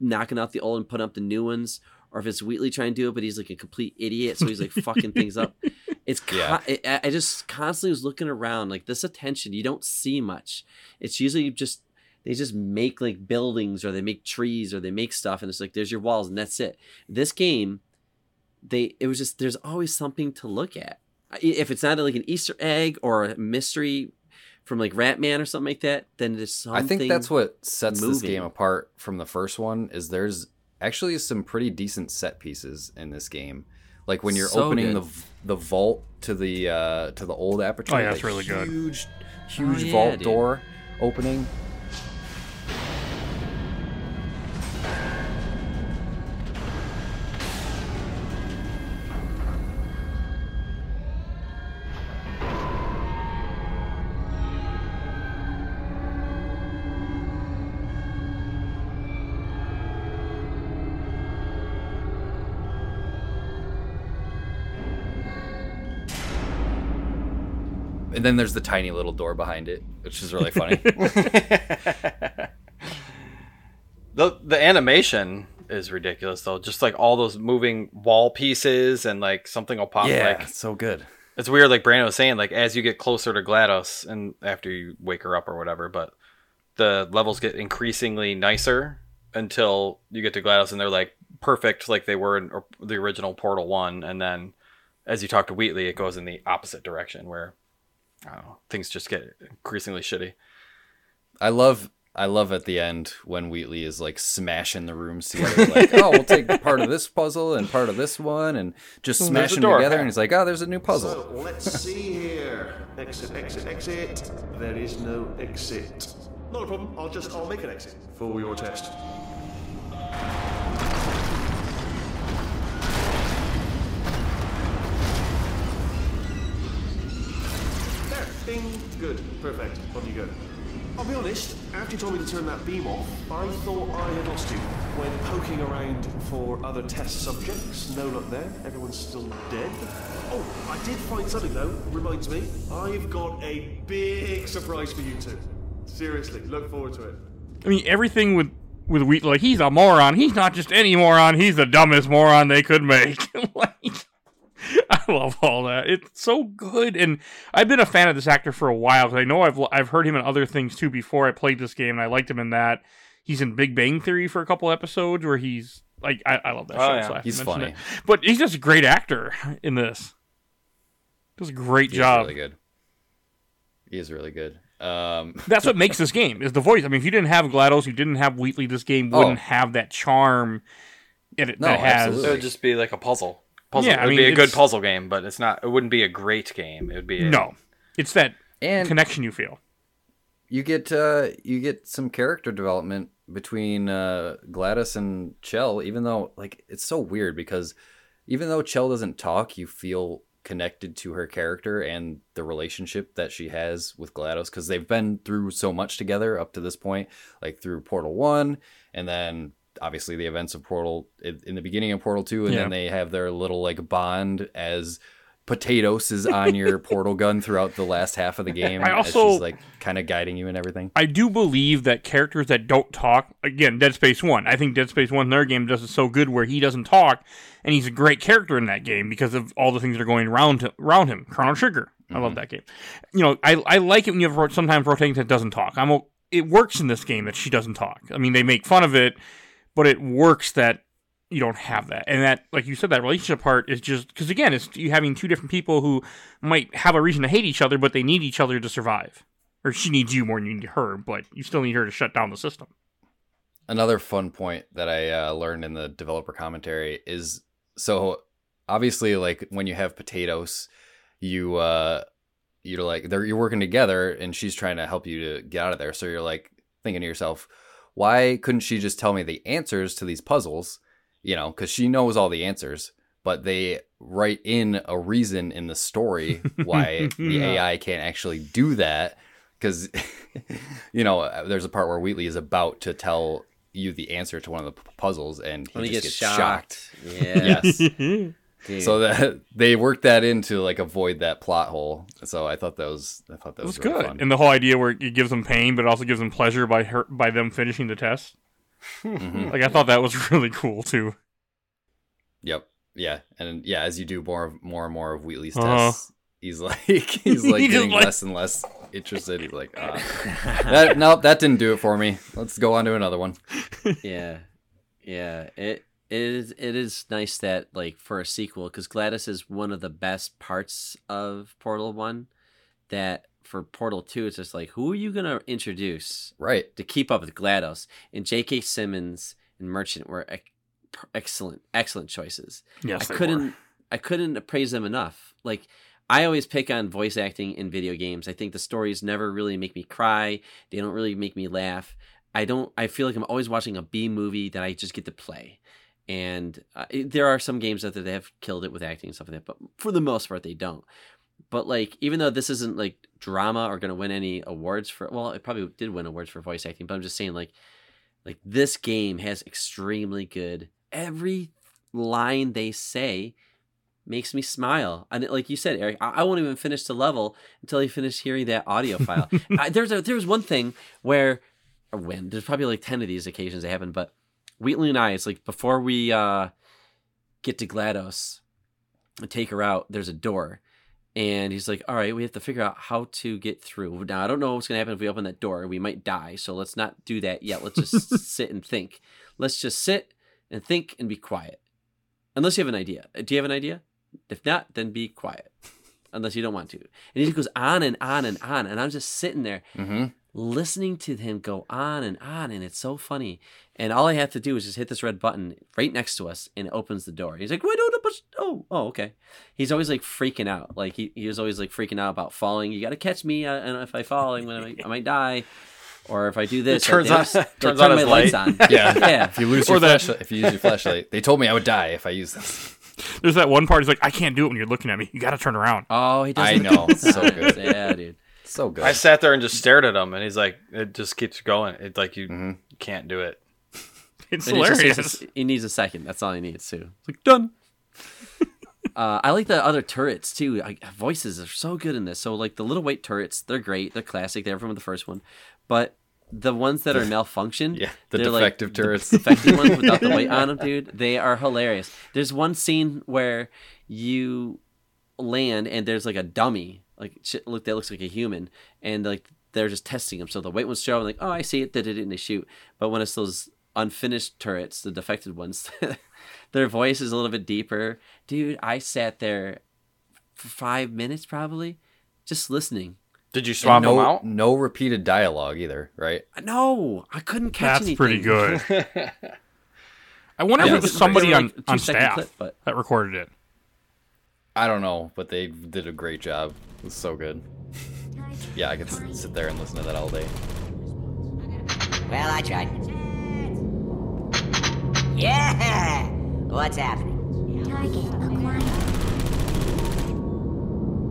C: knocking out the old and putting up the new ones, or if it's Wheatley trying to do it, but he's like a complete idiot, so he's like fucking things up. It's con-
A: Yeah.
C: it, I I just constantly was looking around like this attention. You don't see much. It's usually just they just make like buildings or they make trees or they make stuff, and it's like there's your walls and that's it. This game, they it was just there's always something to look at. If it's not like an Easter egg or a mystery from like Ratman or something like that, then there's something.
A: I think that's what sets this game apart from the first one is there's actually some pretty decent set pieces in this game. Like when you're
C: So
A: opening
C: good.
A: the the vault to the uh, to the old aperture.
D: Oh, yeah,
A: that
D: it's really good.
A: Huge, huge
C: yeah,
A: vault
C: dude.
A: door opening. Then there's the tiny little door behind it, which is really funny.
B: The the animation is ridiculous though. Just like all those moving wall pieces and like something will pop.
A: yeah,
B: Like
A: so good.
B: it's weird, like Brandon was saying, like as you get closer to GLaDOS and after you wake her up or whatever, but the levels get increasingly nicer until you get to GLaDOS and they're like perfect, like they were in the original Portal One, and then as you talk to Wheatley, it goes in the opposite direction where I don't know, things just get increasingly shitty.
A: I love I love at the end when Wheatley is like smashing the rooms together, like, oh, we'll take part of this puzzle and part of this one and just smash them
B: door.
A: together. And he's like, oh, there's a new puzzle.
F: So let's see here. Exit, exit, exit. There is no exit. Not a problem. I'll just I'll make an exit for your test. There. Bing. Good. Perfect. On you go. I'll be honest, after you told me to turn that beam off, I thought I had lost you. When poking around for other test subjects, no luck there. Everyone's still dead. Oh, I did find something though. Reminds me, I've got a big surprise for you two. Seriously, look forward to it.
D: I mean, everything with with Wheat, like he's a moron. He's not just any moron. He's the dumbest moron they could make. like, I love all that. It's so good, and I've been a fan of this actor for a while because I know I've I've heard him in other things too before I played this game, and I liked him in that. He's in Big Bang Theory for a couple episodes where he's like, I, I love that
B: Oh,
D: show.
B: yeah.
D: So I have to
A: He's funny.
D: it. but he's just a great actor in this. Does a great
A: He
D: job.
A: really good. He is really good. Um,
D: That's what makes this game is the voice. I mean, if you didn't have GLaDOS, you didn't have Wheatley, this game
A: Oh.
D: wouldn't have that charm it,
A: No,
D: that it has.
A: absolutely.
B: It would just be like a puzzle. Puzzle.
D: Yeah, I
B: it would
D: mean,
B: be a good puzzle game, but it's not. It wouldn't be a great game. It would be a,
D: No, it's that
A: and
D: connection you feel.
A: you get uh, you get some character development between uh, GLaDOS and Chell, even though like it's so weird because even though Chell doesn't talk, you feel connected to her character and the relationship that she has with GLaDOS because they've been through so much together up to this point, like through Portal One, and then obviously the events of Portal in the beginning of Portal Two, and
D: Yeah.
A: then they have their little like bond as. PotatOS is on your portal gun throughout the last half of the game.
D: I also-
A: she's like kind of guiding you and everything.
D: I do believe that characters that don't talk, again, Dead Space 1, I think Dead Space 1 their game does it so good where he doesn't talk, and he's a great character in that game because of all the things that are going around, to, around him. Chrono Trigger. I love mm-hmm. that game. You know, I, I like it when you have sometimes rotating that doesn't talk. I'm It works in this game that she doesn't talk. I mean, they make fun of it, but it works that you don't have that. And that, like you said, that relationship part is just because again, it's you having two different people who might have a reason to hate each other, but they need each other to survive. Or she needs you more than you need her, but you still need her to shut down the system.
A: Another fun point that I uh, learned in the developer commentary is so obviously like when you have PotatOS, you uh you're like they're you're working together and she's trying to help you to get out of there. So you're like thinking to yourself, why couldn't she just tell me the answers to these puzzles? You know, because she knows all the answers, but they write in a reason in the story why the AI can't actually do that. Because, you know, there's a part where Wheatley is about to tell you the answer to one of the puzzles, and he
C: he gets,
A: gets
C: shocked. Yeah.
A: Yes.
C: Dude.
A: so that they worked that in to like avoid that plot hole. So I thought that was I thought that
D: It
A: was,
D: was
A: really
D: good.
A: fun.
D: And the whole idea where it gives them pain, but it also gives them pleasure by her by them finishing the test.
A: Mhm.
D: Like I thought that was really cool too.
A: Yep. Yeah. And yeah, as you do more of more and more of Wheatley's
D: Uh-huh.
A: tests, he's like he's like
D: He
A: getting
D: like-
A: less and less interested. He's like, ah. that nope, that didn't do it for me. Let's go on to another one.
C: yeah yeah it it is it is nice that like for a sequel because GLaDOS is one of the best parts of portal 1 that for portal 2 it's just like who are you gonna introduce
A: Right.
C: to keep up with glados and j.k simmons and merchant were ec- excellent excellent choices
D: Yes,
C: I couldn't
D: were.
C: I couldn't appraise them enough. Like I always pick on voice acting in video games. I think the stories never really make me cry. They don't really make me laugh. I don't I feel like I'm always watching a B movie that I just get to play. And uh, it- there are some games out there that have killed it with acting and stuff like that, but for the most part they don't. But like even though this isn't like drama or going to win any awards for well, it probably did win awards for voice acting, but I'm just saying like like this game has extremely good every line they say makes me smile. And like you said, Eric, I, I won't even finish the level until I finish hearing that audio file. I, there's a, there was one thing where, or when there's probably like ten of these occasions that happen, but Wheatley and I, it's like before we uh, get to Glados and take her out, there's a door, And he's like, "All right, we have to figure out how to get through." Now I don't know what's gonna happen if we open that door. We might die, so let's not do that yet. Let's just sit and think. Let's just sit and think and be quiet. Unless you have an idea. Uh, Do you have an idea? If not, then be quiet. Unless you don't want to. And he just goes on and on and on, and I'm just sitting there
A: Mm-hmm.
C: Listening to him go on and on, and it's so funny. And all I have to do is just hit this red button right next to us, and it opens the door. He's like, "Wait, no, no, push- oh, oh, okay." He's always like freaking out. Like he, he was always like freaking out about falling. You got to catch me, uh, and if I fall, I'm gonna, I might die. Or if I do this,
B: turns
C: they
B: on- turns
C: turn
B: on
C: my
B: his
C: lights on.
A: Yeah.
C: yeah.
A: If you lose
D: Or
A: your
D: that-
A: flashlight, if you use your flashlight, they told me I would die if I use this.
D: There's that one part. He's like, I can't do it when you're looking at me. You got to turn around.
C: Oh, he does.
A: I know. So good.
C: Yeah, dude.
A: So good.
B: I sat there and just stared at him, and he's like, it just keeps going. It's like you
A: Mm-hmm.
B: can't do it.
D: It's
C: And it just takes
D: hilarious.
C: he needs a second. That's all he needs too. It's like done. uh, I like the other turrets too. I, voices are so good in this. So like the little white turrets, they're great. They're classic. They're from the first one, but the ones that are malfunctioned,
A: Yeah, the
C: they're
A: defective
C: like,
A: turrets.
C: the defective ones without the white on them, dude. They are hilarious. There's one scene where you land and there's like a dummy, like shit look that looks like a human, and like they're just testing them. So the white ones show, and like, oh, I see it, did it, and they shoot. But when it's those unfinished turrets, the defected ones, their voice is a little bit deeper. Dude, I sat there for five minutes probably, just listening.
B: Did you swap
A: no,
B: him out?
A: no repeated dialogue either, right?
C: No, I couldn't catch
D: That's
C: anything.
D: pretty good. I wonder
A: Yeah.
D: if it was somebody
C: They
D: on,
C: like
D: on staff
C: clip, but-
D: that recorded it.
A: I don't know, but they did a great job. It was so good. Yeah, I could s- sit there and listen to that all day.
G: Well, I tried. Yeah! What's happening?
E: Target acquired.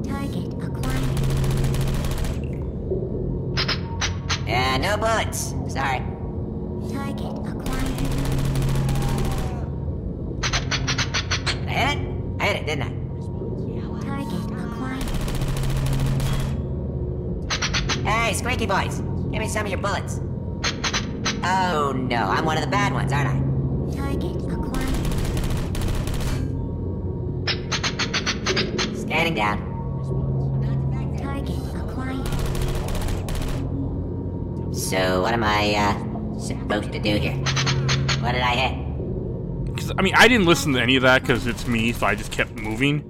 E: Target acquired.
G: Uh, no bullets. Sorry.
E: Target acquired.
G: Did I hit it? I hit it, didn't I? Hey, squeaky boys. Give me some of your bullets. Oh no, I'm one of the bad ones, aren't I?
E: Target acquired.
G: Scanning down.
E: Target acquired.
G: So, what am I, uh, supposed to do here? What did I hit?
D: 'Cause, I mean, I didn't listen to any of that because it's me, so I just kept moving.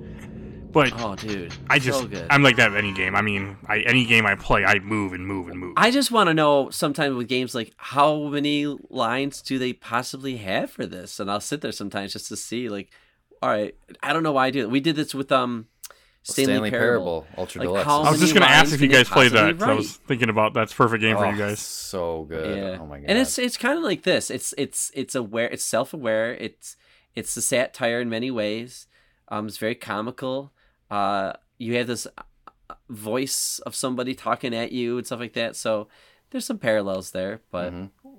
D: But
C: Oh, dude,
D: I just,
C: so good.
D: I'm like that with any game. I mean, I, any game I play, I move and move and move.
C: I just want to know sometimes with games like how many lines do they possibly have for this? And I'll sit there sometimes just to see like, all right, I don't know why I do it. We did this with um Stanley,
A: Stanley
C: Parable.
A: Parable, Ultra
C: Like,
A: Deluxe.
D: I was just gonna ask if you guys played that.
C: possibly
D: 'cause I was thinking about that's perfect game for
A: Oh,
D: you guys.
A: So good.
C: Yeah.
A: Oh my god.
C: And it's it's kind of like this. It's it's it's aware. It's self aware. It's it's a satire in many ways. Um, it's very comical. Uh, you have this uh, voice of somebody talking at you and stuff like that. So there's some parallels there, but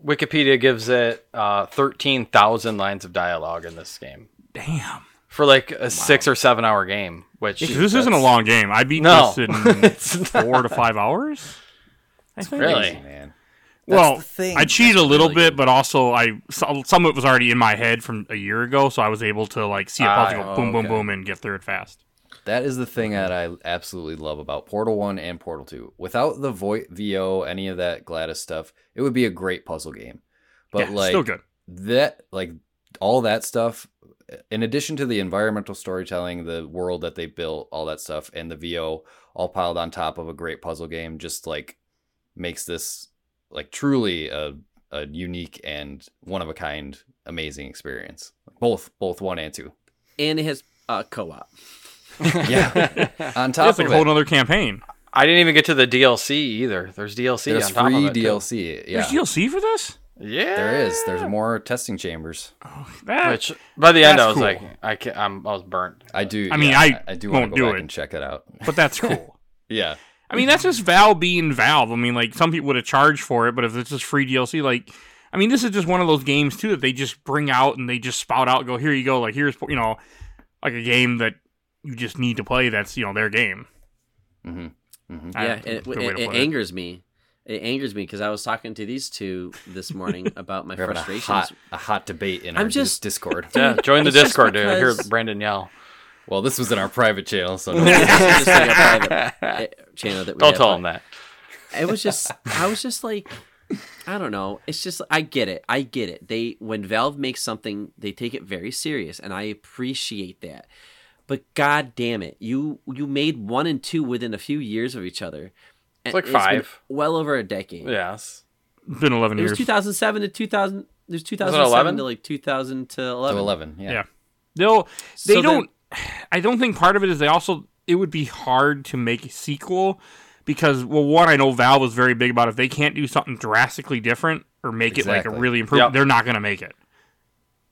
B: Wikipedia gives it uh, 13,000 lines of dialogue in this game
D: Damn.
B: for like a six or seven hour game. Which
D: 'Cause this isn't a long game. I beat
B: No.
D: this in four to five hours. I think.
B: Really?
A: Crazy, man.
D: Well,
A: thing.
D: I cheated
A: That's
D: a little
A: really
D: bit,
A: good.
D: but also I some some of it was already in my head from a year ago, so I was able to like see a
B: Ah,
D: puzzle go
A: oh,
D: boom, boom, boom, and get through it fast.
A: That is the thing that I absolutely love about Portal 1 and Portal 2. Without the vo- VO, any of that GLaDOS stuff, it would be a great puzzle game. But
D: yeah,
A: like
D: still good.
A: that like all that stuff in addition to the environmental storytelling, the world that they built, all that stuff and the VO all piled on top of a great puzzle game just like makes this like truly a a unique and one of a kind amazing experience. Both both 1 and 2.
C: and it has uh, co-op.
A: Yeah. on top
D: That's like
A: of
D: a whole
A: it,
D: other campaign.
B: I didn't even get to the DLC either. There's DLC
A: there's
B: on top
A: free
B: of it. too.
A: DLC. Yeah.
D: There's DLC for this.
B: Yeah,
A: There is. There's more testing chambers.
D: Oh, that,
B: Which by the end
D: That's
B: I was
D: cool.
B: like, I can I'm, I was burnt.
A: I do.
D: I mean,
A: yeah,
D: I
A: I do want
D: won't
A: to go
D: do
A: back
D: it.
A: and check it out.
D: but that's cool.
A: Yeah.
D: I mean, that's just Valve being Valve. I mean, like some people would have charged for it, but if it's just free DLC, like, I mean, this is just one of those games too that they just bring out and they just spout out, and go here you go, like here's you know, like a game that you just need to play. That's you know their game.
A: hmm hmm
C: yeah, it,
D: a good way
C: it, it
D: it.
C: angers me. It angers me because I was talking to these two this morning about my
A: We're having a
C: frustrations.
A: hot, a hot debate in
C: I'm
A: our
C: just-
A: Discord.
B: Yeah, join the
C: It's just
B: Discord to hear Brandon yell.
A: Well, this was in our private channel, so no.
C: Just like a private eh, channel that we
B: Don't
C: have,
B: tell
C: but
B: them that.
C: It was just, I was just like, I don't know. It's just, I get it. I get it. They, when Valve makes something, they take it very serious, and I appreciate that. But god damn it, you you made one and two within a few years of each other.
B: It's like
C: been
B: five.
C: well over a decade.
B: Yes.
D: It's been 11
C: It was 2007 to 2000. There's 2007
B: 11?
C: to like 2000 to 11.
A: to 11. Yeah.
D: Yeah. They'll they
C: So
D: don't I don't think part of it is they also it would be hard to make a sequel because well one I know Valve was very big about if they can't do something drastically different or make it like a really improved
B: Yep.
D: they're not going to make it.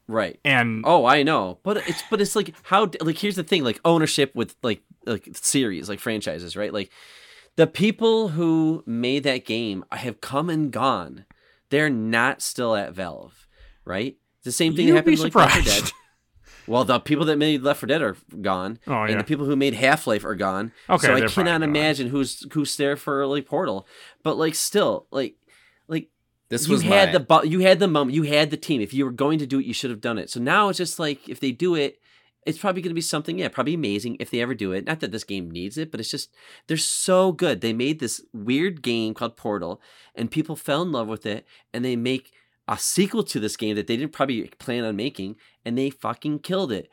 C: Right.
D: And
C: Oh, I know, but it's but it's like how like here's the thing like ownership with like like series like franchises right like the people who made that game have come and gone. They're not still at Valve, right? The same thing
D: You'd
C: happened with like Left 4. Dead. Well, the people that made Left 4 Dead are gone,
D: Oh, yeah.
C: and the people who made Half Life are gone.
D: Okay,
C: so I cannot imagine who's who's there for like Portal. But like still, like like
A: This
C: you
A: was
C: had
A: my,
C: the bu- you had the moment you had the team. If you were going to do it you should have done it. So now it's just like if they do it it's probably going to be something yeah probably amazing if they ever do it. Not that this game needs it but it's just they're so good. They made this weird game called portal and people fell in love with it and they make a sequel to this game that they didn't probably plan on making and they fucking killed it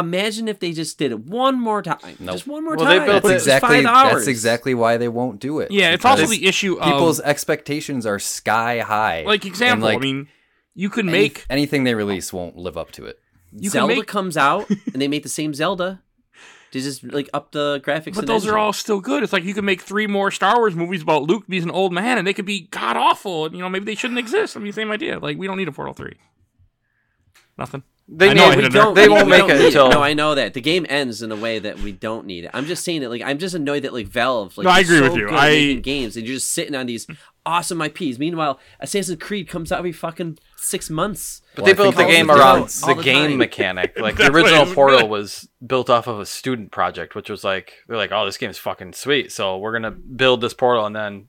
C: imagine if they just did it one more time
A: Nope.
C: just one more
B: Well, they
C: time
B: built
A: That's
B: it-
C: It's
A: exactly
C: five hours.
A: that's exactly why they won't do it.
D: yeah, it's also the issue of
A: people's expectations are sky high.
D: like
A: And,
D: example,
A: like,
D: I mean, you could
A: any-
D: make
A: anything they release won't live up to it.
D: you
C: zelda
D: make
C: comes out and they make the same zelda they just like up the graphics
D: But
C: and
D: those are all still good. It's like you could make three more Star Wars movies about Luke being an old man, and they could be god awful. And you know, maybe they shouldn't exist. I mean, same idea. Like we don't need a Portal three. Nothing.
B: They
D: I know I
B: need-
D: hit
C: we don't.
B: They won't make
C: don't
B: it until-
C: No, I know that the game ends in a way that we don't need it. I'm just saying that. Like, I'm just annoyed that like Valve. Like,
D: No, I agree
C: so
D: with you.
C: good at
D: I-
C: making games and you're just sitting on these hmm. awesome IPs. Meanwhile, Assassin's Creed comes out every fucking six months.
B: But
A: Well,
B: they built the game around the,
C: the
B: game
C: time.
B: mechanic. Like the original Portal was built off of a student project, which was like they're like, oh, this game's fucking sweet, so we're gonna build this Portal, and then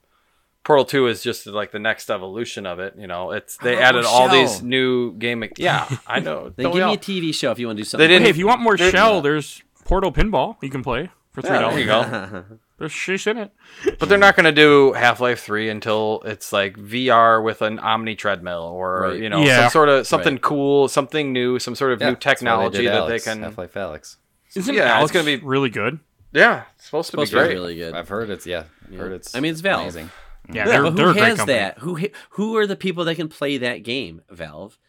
B: Portal Two is just like the next evolution of it. You know, it's they
A: want
B: added
A: more
B: all these new game. Me- yeah, I know.
C: Then
B: Don't
C: give me
B: all?
C: a TV show if you want to do something.
B: They didn't-
D: Hey, if you want more
B: They're-
D: Chell, there's Portal Pinball you can play for three
B: Yeah,
D: dollars.
B: there you go.
D: There's shish in it.
B: But they're not going to do Half Life Three until it's like VR with an Omni treadmill, or
C: Right.
B: you know,
D: Yeah.
B: some sort of something
C: Right.
B: cool, something new, some sort of
A: Yeah,
B: new
A: that's why they
B: technology that
A: Alyx,
B: they can.
A: Half-Life Alyx.
D: Isn't
B: Yeah, it's
D: Alyx
B: gonna be-
D: really good?
B: Yeah, it's supposed to
C: supposed
B: be
C: to be
B: great.
C: really good.
A: I've heard it's yeah. I've heard it's.
C: I mean, it's Valve.
A: Amazing.
D: Yeah, they're, they're
C: who has that? Who who are the people that can play that game? Valve.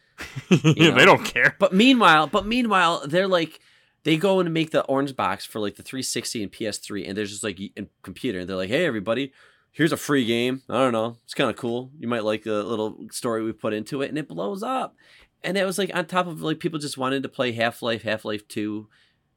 D: Yeah, they don't care.
C: But meanwhile, but meanwhile, they're like they go and make the orange box for like the 360 and PS3, and there's just like a computer, and they're like, "Hey, everybody, here's a free game. I don't know, it's kind of cool. You might like the little story we put into it, and it blows up." And that was like on top of like people just wanted to play Half Life, Half Life Two,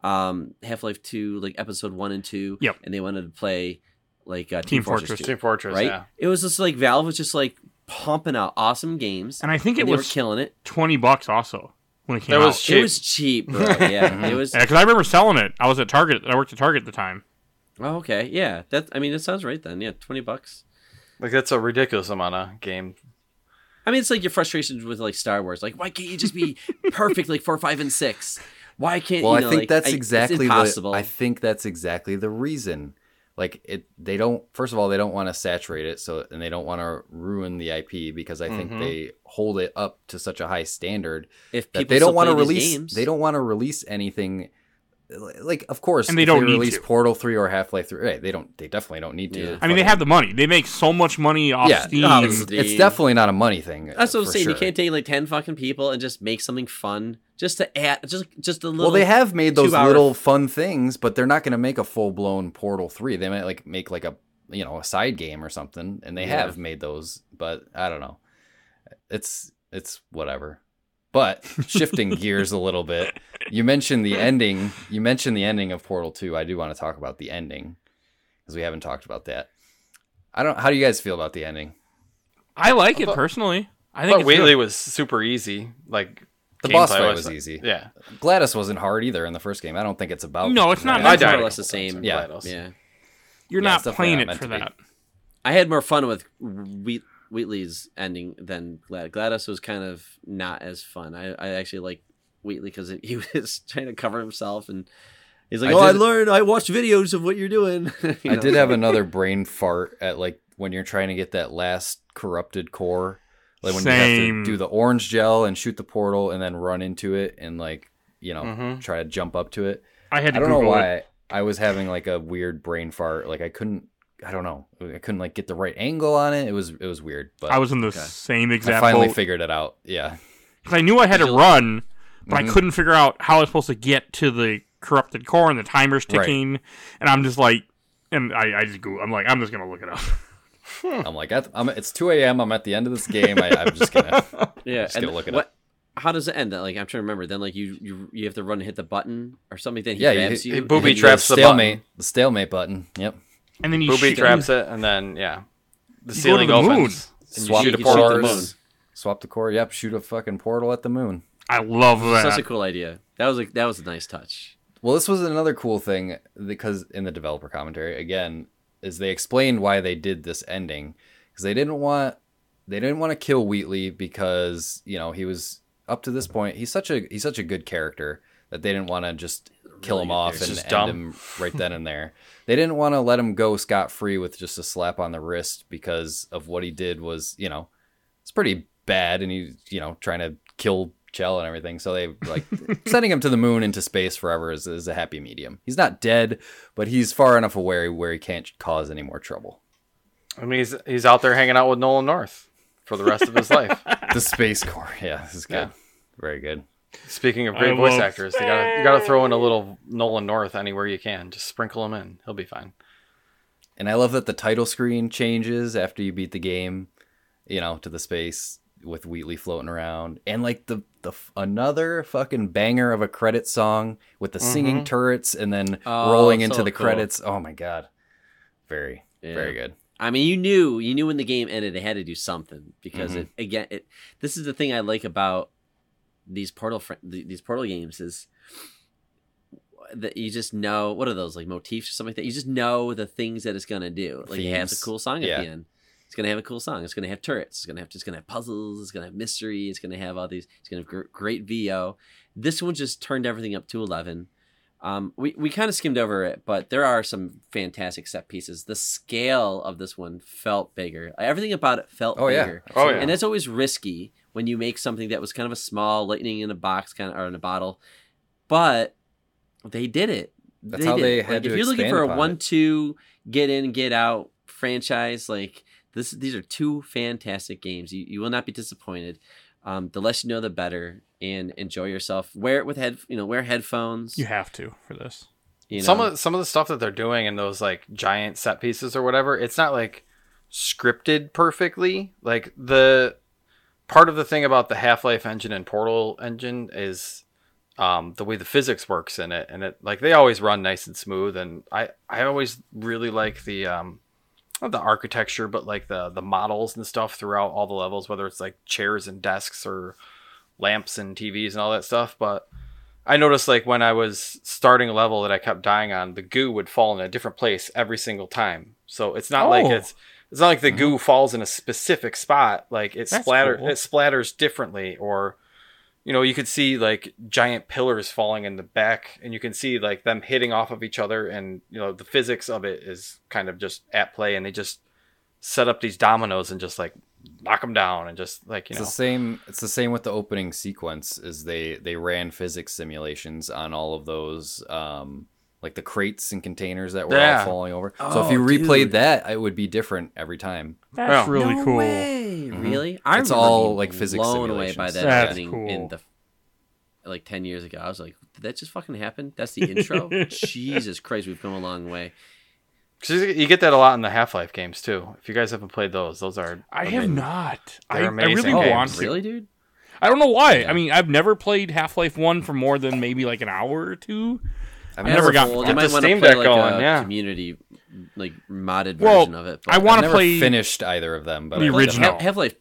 C: um, Half Life Two, like Episode One and Two.
D: Yep.
C: And they wanted to play like uh, Team,
D: Team
C: Fortress,
D: Fortress
C: 2,
B: Team Fortress,
C: right?
B: yeah.
C: It was just like Valve was just like pumping out awesome games,
D: And I think it
C: and they were
D: was
C: killing it.
D: twenty bucks also when it came
B: That
D: out.
B: was cheap.
C: It was cheap, bro. Yeah, it was.
D: Yeah, because I remember selling it. I was at Target. I worked at Target at the time.
C: Oh, okay. Yeah. That I mean, it sounds right then. Yeah, twenty bucks.
B: Like that's a ridiculous amount of game.
C: I mean, it's like your frustrations with like Star Wars. Like, why can't you just be perfect like four, five, and six? Why can't
A: Well,
C: you
A: I think
C: like,
A: that's
C: I- it's
A: exactly
C: impossible.
A: the. I think that's exactly the reason. Like it, they don't. First of all, they don't want to saturate it, so and they don't want to ruin the IP because I think
B: Mhm.
A: they hold it up to such a high standard
C: if
A: that
C: people
A: they don't want to release.
C: games,
A: They don't want to release anything. Like, of course,
D: And they
A: if
D: don't need
A: release
D: to.
A: Portal Three or Half Life Three. Right, they don't. They definitely don't need to.
C: Yeah.
D: I mean, they have the money. They make so much money off
A: Yeah,
D: Steam.
A: no, it's,
C: Steam.
A: it's definitely not a money thing.
C: That's what I'm
A: for
C: saying. You can't take like ten fucking people and just make something fun, just to add, just just a little.
A: Well, they have made those
C: two-hour-
A: little fun things, but they're not going to make a full blown Portal Three. They might like make like a you know a side game or something, and they
C: Yeah.
A: have made those, but I don't know. It's it's whatever. But shifting gears a little bit, you mentioned the ending. You mentioned the ending of Portal Two. I do want to talk about the ending because we haven't talked about that. I don't. How do you guys feel about the ending?
D: I like it
B: thought-
D: personally. I
B: I
D: think
B: thought
D: it's
B: Wheatley
D: good.
B: was super easy. Like
A: The boss fight was easy.
B: Yeah,
A: GLaDOS wasn't hard either in the first game. I don't think it's about.
D: No, it's not
A: Yeah,
B: I died
C: more or less the same.
B: in
A: Yeah.
B: GLaDOS.
C: Yeah.
D: You're
A: Yeah,
D: not playing
A: not
D: it for
A: to be.
D: that.
C: I had more fun with Wheat, Wheatley's ending than Glad. GLaDOS was kind of not as fun. I, I actually like Wheatley because he was trying to cover himself and He's like,
A: I
C: "Oh, I learned. I watched videos of what you're doing." You
A: I did have another brain fart at like when you're trying to get that last corrupted core. Like when you have to do the orange gel and shoot the portal and then run into it and like, you know,
B: Mhm.
A: try to jump up to it.
D: I had to
A: I don't know
D: Google it.
A: why I was having like a weird brain fart. Like I couldn't I don't know. I couldn't like get the right angle on it. It was it was weird. But
D: I was in the same
A: I
D: exact
A: finally
D: boat.
A: figured it out. Yeah.
D: 'Cause I knew I had to run, but
A: Mm-hmm.
D: I couldn't figure out how I was supposed to get to the corrupted core and the timer's
A: Right.
D: ticking. And I'm just like, and I, I just go, I'm like, I'm just gonna look it up. Hmm.
A: I'm like, at, I'm, it's 2 a.m. I'm at the end of this game. I, I'm just gonna.
C: Yeah,
A: Just gonna
C: and
A: look it
C: what?
A: up.
C: How does it end? Like I'm trying to remember. Then like you you you have to run and hit the button or something. Then he
A: Yeah, you
C: grabs you.
B: he booby traps the
A: stalemate.
B: button.
A: The stalemate button. Yep.
D: And then you
B: Booby
D: shoot-
B: traps it, and then yeah, the
D: You go to
B: ceiling
D: the moon.
B: opens. And you
A: Swap
B: shoot
A: the
B: a
C: You shoot the moon.
A: Swap the core. Yep. Shoot a fucking portal at the moon.
D: I love that.
C: Such a cool idea. That was like that was a nice touch.
A: Well, this was another cool thing because in the developer commentary again is they explained why they did this ending because they didn't want they didn't want to kill Wheatley because you know he was up to this point he's such a he's such a good character that they didn't want to just kill
C: Really
A: him off and end
B: dumb.
A: him right then and there. They didn't want to let him go scot free with just a slap on the wrist because of what he did was you know it's pretty bad and he's you know trying to kill Chell and everything. So they like sending him to the moon into space forever is, is a happy medium. He's not dead, but he's far enough away where he can't cause any more trouble.
B: I mean, he's he's out there hanging out with Nolan North for the rest of his life.
A: The space core, yeah, this is good,
B: Yeah.
A: very good.
B: Speaking of
D: I
B: great voice actors, you gotta you gotta throw in a little Nolan North anywhere you can. Just sprinkle him in; he'll be fine.
A: And I love that the title screen changes after you beat the game, you know, to the space with Wheatley floating around, and like the the another fucking banger of a credit song with the singing turrets and then
C: Oh,
A: rolling
C: so
A: into the
C: cool.
A: credits. Oh my god, very
C: Yeah.
A: very good.
C: I mean, you knew you knew when the game ended, they had to do something because
A: Mhm.
C: it again. It this is the thing I like about these portal fr- these portal games is that you just know what are those like motifs or something like that. You just know the things that it's gonna do. Like it has a cool song at
A: Yeah.
C: the end. It's gonna have a cool song. It's gonna have turrets. It's gonna have it's gonna have puzzles. It's gonna have mystery. It's gonna have all these. It's gonna have gr- great VO. This one just turned everything up to eleven. Um, we we kind of skimmed over it, but there are some fantastic set pieces. The scale of this one felt bigger. Everything about it felt
A: Oh, yeah.
B: Oh, yeah.
C: and that's always risky when you make something that was kind of a small lightning in a box kind of or in a bottle, but they did it.
A: That's how
C: did
A: they had
C: like,
A: to
C: if you're looking for a one-two get in, get out franchise, like this, these are two fantastic games. You you will not be disappointed. Um, the less you know, the better, and enjoy yourself. Wear it with head, you know, wear headphones.
D: You have to for this.
C: you know.
B: Some of some of the stuff that they're doing in those like giant set pieces or whatever, it's not like scripted perfectly. Like the part of the thing about the Half Life engine and Portal engine is um, the way the physics works in it, and it like they always run nice and smooth. And I I always really like the um, not the architecture, but like the the models and stuff throughout all the levels, whether it's like chairs and desks or lamps and TVs and all that stuff. But I noticed like when I was starting a level that I kept dying on, the goo would fall in a different place every single time. So it's not like
D: Oh.
B: it's it's not like the mm-hmm. goo falls in a specific spot. Like it
D: That's
B: splatter
D: cool.
B: it splatters differently or you know, you could see like giant pillars falling in the back and you can see like them hitting off of each other and you know, the physics of it is kind of just at play and they just set up these dominoes and just like knock them down and just like, you know
A: It's
B: know.
A: the same. It's the same with the opening sequence. Is they they ran physics simulations on all of those, um, like the crates and containers that were
B: Yeah.
A: all falling over. so if
C: Oh,
A: you replayed
C: dude.
A: that, it would be different every time.
D: That's
B: Yeah.
D: really
C: no
D: cool.
C: Way. Mm-hmm. Really? I
A: It's all, like, physics
C: blown away by that
D: That's
C: ending
D: cool.
C: in the like ten years ago. I was like, did that just fucking happen? That's the intro. Jesus Christ, we've come a long way.
B: Cause you get that a lot in the Half Life games too. If you guys haven't played those, those are
D: I have not. I,
B: They're
D: I really
B: amazing
D: want
B: games.
D: to.
C: Really, dude?
D: I don't know why. I mean, I've never played Half Life One for more than maybe like an hour or two.
A: I've
D: I never got-
C: you might
B: the
C: want to
B: Steam
C: play
B: Deck
C: like
B: going,
C: a
B: yeah.
C: community like modded
D: Well,
C: version of it.
D: I want to play.
A: finished either of them, but
D: the
A: I
D: original.
C: Half Life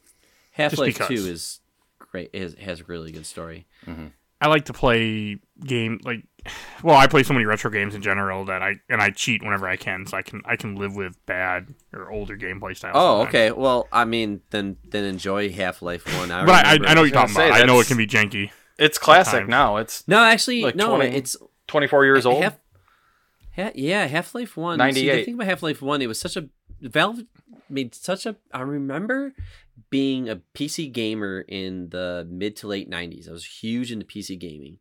C: Half Life. Two is great. It has, has a really good story. Mm-hmm.
D: I like to play game like. Well, I play so many retro games in general that I and I cheat whenever I can, so I can I can live with bad or older gameplay styles.
C: Oh,
D: sometimes.
C: okay. Well, I mean, then then enjoy Half Life One. I
D: But I, I, I know what you're
B: gonna
D: talking
B: say,
D: about. I know it can be janky.
B: It's classic
D: times.
B: now. It's
C: No, actually,
B: like
C: no.
B: 20
C: It's
B: 24 years old.
C: Half Ha- yeah, Half Life One. See, the
B: 98.
C: thing about Half Life One, it was such a Valve made such a. I remember being a PC gamer in the mid to late '90s. I was huge into PC gaming,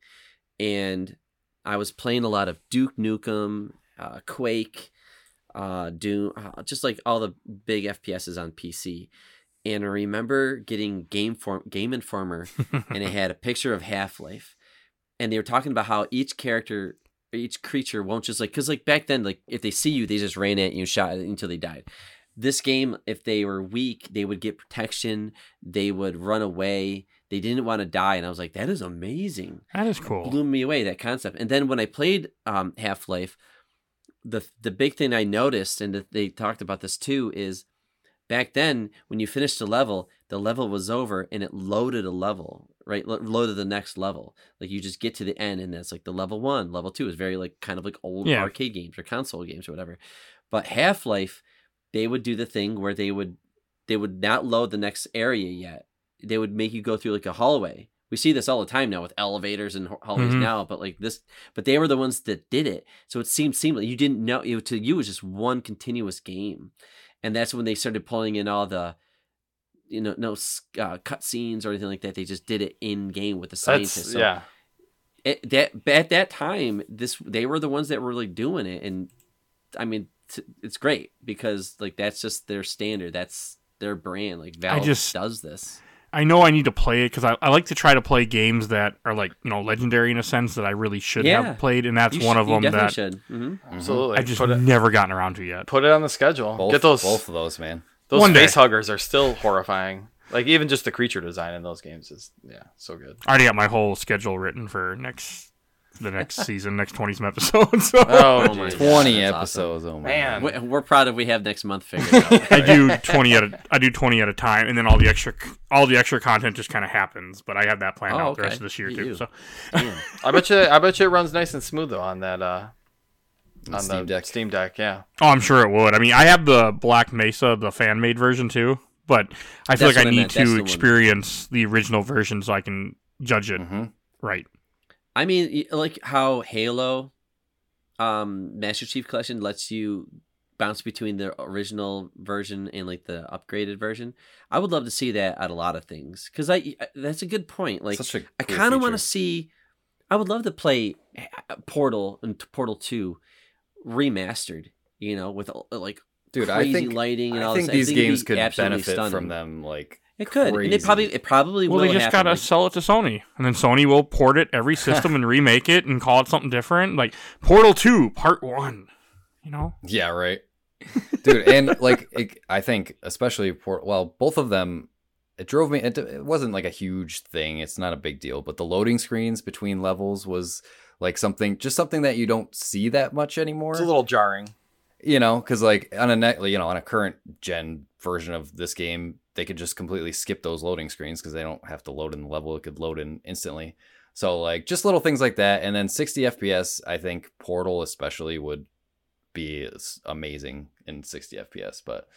C: and I was playing a lot of Duke Nukem, uh, Quake, uh, Doom, uh, just like all the big FPSs on PC. And I remember getting Game Form, Game Informer, and it had a picture of Half Life, and they were talking about how each character, each creature won't just like because like back then, like if they see you, they just ran at you and shot until they died. This game, if they were weak, they would get protection. They would run away. They didn't want to die, and I was like, that is amazing
D: That is cool.
C: blew me away that concept. And then when I played um, Half Life, the the big thing I noticed, and that they talked about this too, is back then when you finished a level, the level was over and it loaded a level, right? Lo- to the next level. Like you just get to the end, and that's like the level one, level two is very like kind of like old
D: Yeah.
C: arcade games or console games or whatever. But Half Life, they would do the thing where they would they would not load the next area yet. They would make you go through like a hallway. We see this all the time now with elevators and hallways
D: Mhm.
C: now, but like this, but they were the ones that did it. So it seemed seamless. You didn't know it to you it was just one continuous game, and that's when they started pulling in all the, you know, no s- uh, cut scenes or anything like that. They just did it in game with the scientists. So
B: yeah.
C: it, that at that time, this they were the ones that were really doing it, and I mean, t- it's great because like that's just their standard. That's their brand. Like Valve
D: just-
C: does this.
D: I know I need to play it because I, I like to try to play games that are like you know legendary in a sense that I really should
C: Yeah.
D: have played, and that's
C: You
D: one
C: should-
D: of
C: you
D: them
C: definitely
D: that
C: should. hmm
B: Absolutely.
D: I just
B: put it,
D: never gotten around to yet.
B: put it on the schedule.
A: Both,
B: Get those
A: both of those, man.
B: Those
D: One day.
B: huggers are still horrifying. Like even just the creature design in those games is yeah, so good.
D: I already got my whole schedule written for next the next season, next twenty some episodes. So
B: Oh,
C: Oh my
B: geez.
C: God,
A: 20
C: that's
A: episodes. Oh,
B: Man.
C: We- We're proud if we have next month figured out.
D: I do twenty at a I do twenty at a time, and then all the extra all the extra content just kind of happens. But I have that planned
C: Oh,
D: out the rest of this year
C: You-
D: too.
C: you.
D: So
C: Yeah.
B: I bet you I bet you it runs nice and smooth though on that uh on
A: Steam
B: the
A: Deck.
B: Steam Deck, yeah.
D: oh, I'm sure it would. I mean, I have the Black Mesa, the fan made version too, but I feel
C: That's
D: like I
C: I
D: need
C: meant. That's the
D: to
C: one.
D: experience the original version so I can judge it
A: hmm
D: right.
C: I mean, like how Halo, um, Master Chief Collection lets you bounce between the original version and like the upgraded version. I would love to see that at a lot of things because I I- that's a good point. Like
A: Such a
C: I
A: cool
C: kind of want to see. I would love to play uh, Portal and Portal Two remastered. You know, with uh, like
A: Dude,
C: crazy
A: I think
C: lighting and
A: I
C: all
A: think
C: this.
A: these
C: it'd
A: games
C: be
A: could benefit
C: stunning.
A: from them. Like,
C: It could, and it probably it probably
D: Well,
C: will.
D: they just
C: happen.
D: gotta
C: like-
D: sell it to Sony, and then Sony will port it every system and remake it and call it something different, like Portal Two Part One. You know,
A: yeah, right, dude. And like, it, I think especially for well, both of them. It drove me. It, it wasn't like a huge thing. It's not a big deal. But the loading screens between levels was like something, just something that you don't see that much anymore.
B: It's a little jarring.
A: you know because like on a net you know on a current gen version of this game they could just completely skip those loading screens because they don't have to load in the level it could load in instantly so like just little things like that and then 60 fps i think portal especially would be amazing in 60 fps but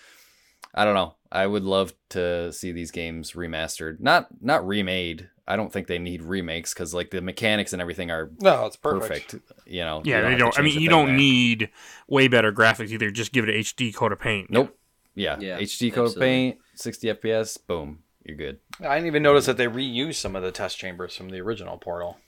A: i don't know i would love to see these games remastered not not remade i don't think they need remakes because like the mechanics and everything are
B: No, it's
A: perfect, you know you
D: yeah, they don't. I mean, you don't
A: there.
D: need way better graphics either. Just give it a HD coat of paint.
A: Nope. Yeah.
C: Yeah,
A: HD code of paint, 60 FPS, boom, you're good.
B: I didn't even notice that they reused some of the test chambers from the original Portal.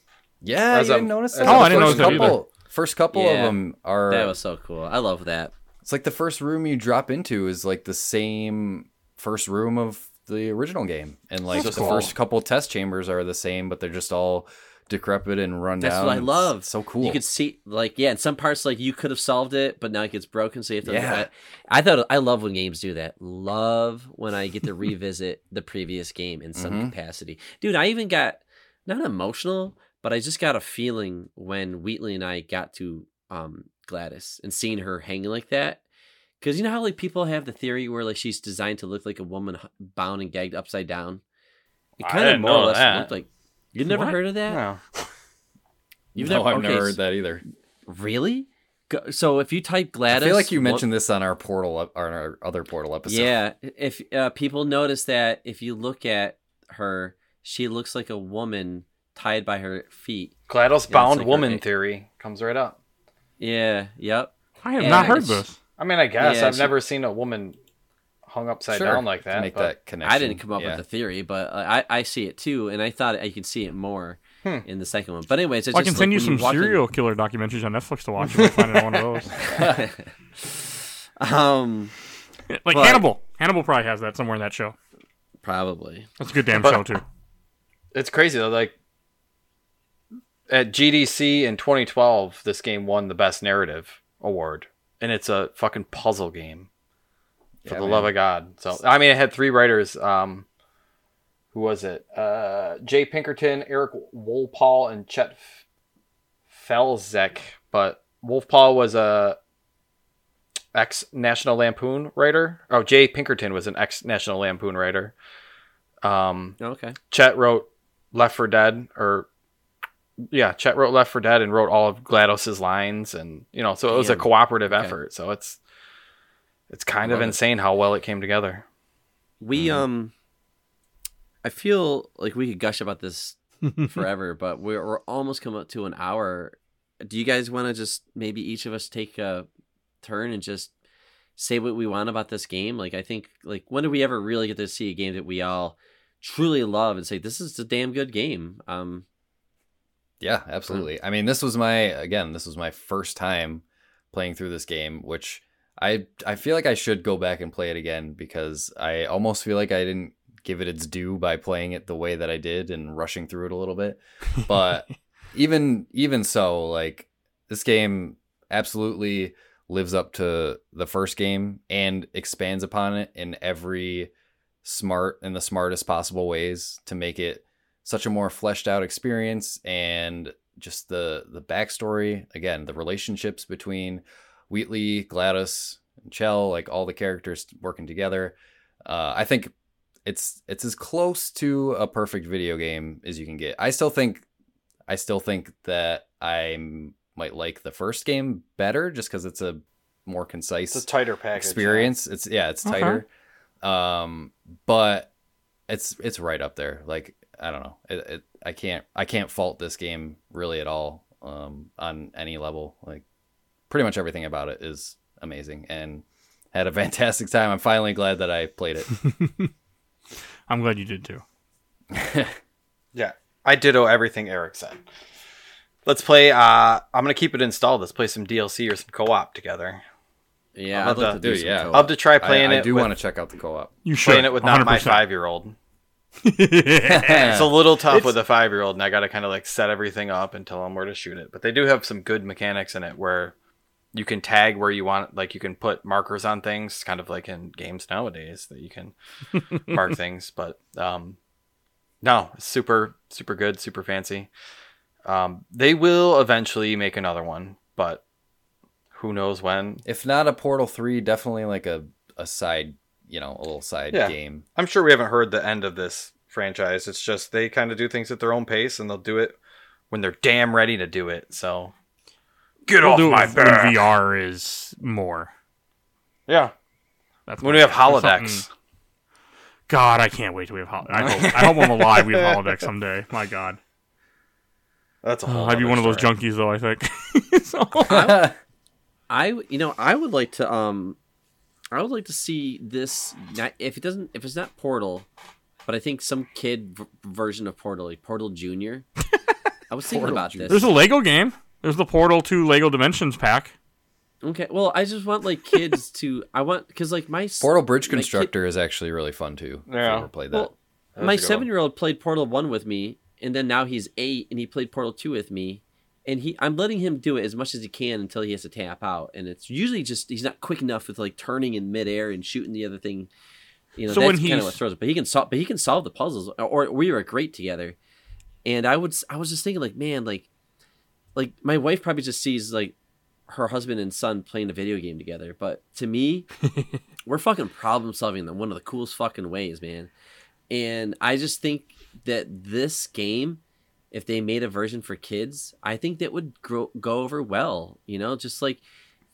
A: Yeah,
B: As
A: you
B: a-
A: didn't notice
B: as
A: that?
D: Oh, I didn't
A: first
D: notice that either.
A: couple, First couple of them are.
C: That was so cool. I love that.
A: It's like the first room you drop into is like the same first room of the original game, and like
B: That's
A: the
B: cool.
A: first couple test chambers are the same, but they're just all decrepit and run
C: That's
A: down.
C: what I
A: It's
C: love.
A: So cool.
C: You could see, like, yeah, in some parts, like you could have solved it, but now it gets broken, so you have to.
A: Yeah.
C: I, thought I love when games do that. Love when I get to revisit the previous game in some
A: Mhm.
C: capacity, dude. I even got not emotional, but I just got a feeling when Wheatley and I got to um, GLaDOS and seeing her hanging like that. Because you know how like people have the theory where like she's designed to look like a woman bound and gagged upside down. It
B: I
C: kind of more or less
B: that.
C: looked like. You've never
D: What?
C: heard of that?
B: No.
C: You've
A: no, I've
C: okay,
A: never
C: s-
A: heard that either.
C: Really? So if you type GLaDOS,
A: I feel like you
C: what-
A: mentioned this on our portal, ep- on our other portal episode.
C: Yeah, if uh, people notice that if you look at her, she looks like a woman tied by her feet.
B: GLaDOS bound
C: like
B: woman
C: her-
B: theory comes right up.
C: Yeah. Yep.
D: I have
C: Yeah,
D: not heard this.
B: I mean, I guess
C: Yeah,
B: I've
C: she-
B: never seen a woman hung upside
A: Sure,
B: down like that.
A: make
B: but-
A: that connection.
C: I didn't come up
A: yeah.
C: with the theory, but uh, I I see it too, and I thought I could see it more
B: Hmm.
C: in the second one. But anyways, it's
D: Well, I
C: just
D: can send
C: like
D: you
C: when
D: some
C: walk in-
D: serial killer documentaries on Netflix to watch if I find one of those.
C: um,
D: Like
C: But-
D: Hannibal. Hannibal probably has that somewhere in that show.
C: probably.
D: That's a good damn
B: But-
D: show too.
B: it's crazy though. Like at GDC in 2012, this game won the best narrative award, and it's a fucking puzzle game. For
A: Yeah,
B: the
A: man.
B: love of God! So I mean, it had three writers. Um, who was it? Uh, Jay Pinkerton, Eric Wolpaw, and Chet Faliszek. But Wolpaw was a ex National Lampoon writer. Oh, Jay Pinkerton was an ex National Lampoon writer. Um,
C: Okay.
B: Chet wrote Left 4 Dead, or yeah, Chet wrote Left 4 Dead and wrote all of GLaDOS's lines, and you know, so it was a
C: Damn.
B: cooperative
C: Okay.
B: effort. So it's it's kind of
C: Love it.
B: insane how well it came together.
C: We
D: Mm-hmm.
C: um, I feel like we could gush about this forever, but we're we're almost come up to an hour. Do you guys want to just maybe each of us take a turn and just say what we want about this game? Like I think like when do we ever really get to see a game that we all truly love and say this is a damn good game? Um,
A: Yeah, hmm. absolutely. I mean, this was my again, this was my first time playing through this game, which I I feel like I should go back and play it again because I almost feel like I didn't give it its due by playing it the way that I did and rushing through it a little bit. But even even so, like this game absolutely lives up to the first game and expands upon it in every smart in the smartest possible ways to make it such a more fleshed out experience and just the the backstory again the relationships between Wheatley, GLaDOS, and Chell, like all the characters working together. Uh, I think it's it's as close to a perfect video game as you can get. I still think I still think that i might like the first game better just because it's a more concise
B: It's a tighter package.
A: experience. It's yeah, it's
D: Okay.
A: tighter. Um, but it's it's right up there. Like I don't know. It, it I can't I can't fault this game really at all. Um, on any level. Like pretty much everything about it is amazing and had a fantastic time. I'm finally glad that I played it.
D: I'm glad you did too.
B: Yeah, I ditto everything Eric said. Let's play. Uh, I'm gonna keep it installed. Let's play some DLC or some co-op together.
C: yeah,
B: I'll
C: I'd like to
B: to-
C: do
A: yeah.
C: co-op.
B: I'll have to try playing
A: I, I
B: it.
A: do
B: with,
A: want to check out the co-op.
D: You should.
B: playing it with not my five year old. It's a little tough with a five year old, and I got to kind of like set everything up and tell them where to shoot it. But they do have some good mechanics in it where you can tag where you want, like you can put markers on things, kind of like in games nowadays that you can mark things. But um, no, super, super good, super fancy. Um, they will eventually make another one, but who knows when?
A: If not a Portal 3, definitely like a, a side, you know, a little side
B: Yeah.
A: game.
B: I'm sure we haven't heard the end of this franchise. It's just they kind of do things at their own pace, and they'll do it when they're damn ready to do it. So get
D: We'll
B: off
D: do it
B: my
D: with- when
B: back.
D: VR is more.
B: Yeah,
D: That's
B: when we have holodecks.
D: God, I can't wait till we have holodecks. I hope, I hope I'm alive. We have holodecks someday. My God,
B: That's a whole.
D: I'd be
B: other
D: one of those
B: story.
D: junkies though. I think. so,
C: I you know I would like to um I would like to see this not, if it doesn't if it's not Portal, but I think some kid v- version of Portal, like Portal Junior. I was thinking
A: Portal
C: about
A: Junior.
C: this.
D: there's a Lego game. There's the Portal 2 Lego Dimensions pack.
C: Okay, well I just want like kids to I want because like my
A: Portal Bridge
C: my kid-
A: Constructor is actually really fun too. If you
B: Yeah.
A: ever played that.
C: Well,
B: That's
C: my
B: a good one.
C: seven year old played Portal One with me, and then now he's eight, and he played Portal Two with me, and he I'm letting him do it as much as he can until he has to tap out, and it's usually just he's not quick enough with like turning in midair and shooting the other thing. You know,
D: So
C: that's kind of what throws it. But he can solve, but he can solve the puzzles, or we were great together. And I would, I was just thinking, like, man, like, like my wife probably just sees like her husband and son playing a video game together, but to me, we're fucking problem solving in one of the coolest fucking ways, man. And I just think that this game, if they made a version for kids, I think that would grow, go over well. You know, just like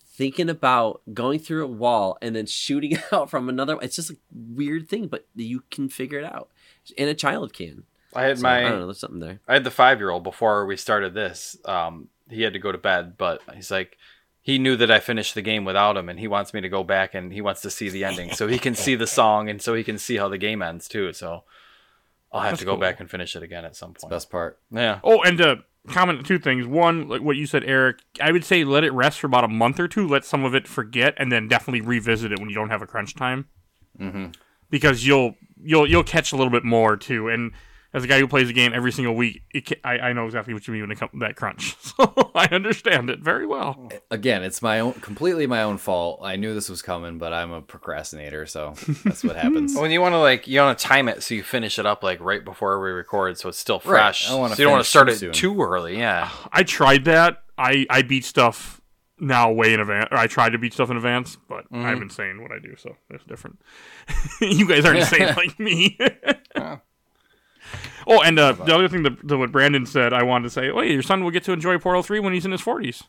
C: thinking about going through a wall and then shooting out from another. It's just a weird thing, but you can figure it out, and a child can.
B: I had
C: So,
B: my
C: I don't know. There's something there.
B: I had the five year old before we started this. Um, he had to go to bed, but he's like he knew that I finished the game without him, and he wants me to go back and he wants to see the ending, so he can see the song and so he can see how the game ends too. So I'll have
D: That's
B: to go
D: cool.
B: back and finish it again at some point.
A: Best part.
B: Yeah,
D: Oh, and uh, comment two things. One, like what you said, Eric. I would say let it rest for about a month or two. Let some of it forget, and then definitely revisit it when you don't have a crunch time. Mm-hmm. Because you'll you'll you'll catch a little bit more too. And as a guy who plays the game every single week, it ca- I, I know exactly what you mean when it comes to that crunch. So I understand it very well.
A: Again, it's my own, completely my own fault. I knew this was coming, but I'm a procrastinator, so that's what happens.
B: when you want to like you want to time it so you finish it up like right before we record, so it's still fresh.
A: I wanna
B: so you don't want to start
A: too
B: it
A: soon.
B: too early. Yeah,
D: I tried that. I I beat stuff now way in advance. Or I tried to beat stuff in advance, but mm-hmm. I'm insane what I do, so it's different. you guys aren't saying like me. Oh, and uh, the other thing that, that what Brandon said, I wanted to say, oh, your son will get to enjoy Portal Three when he's in his forties.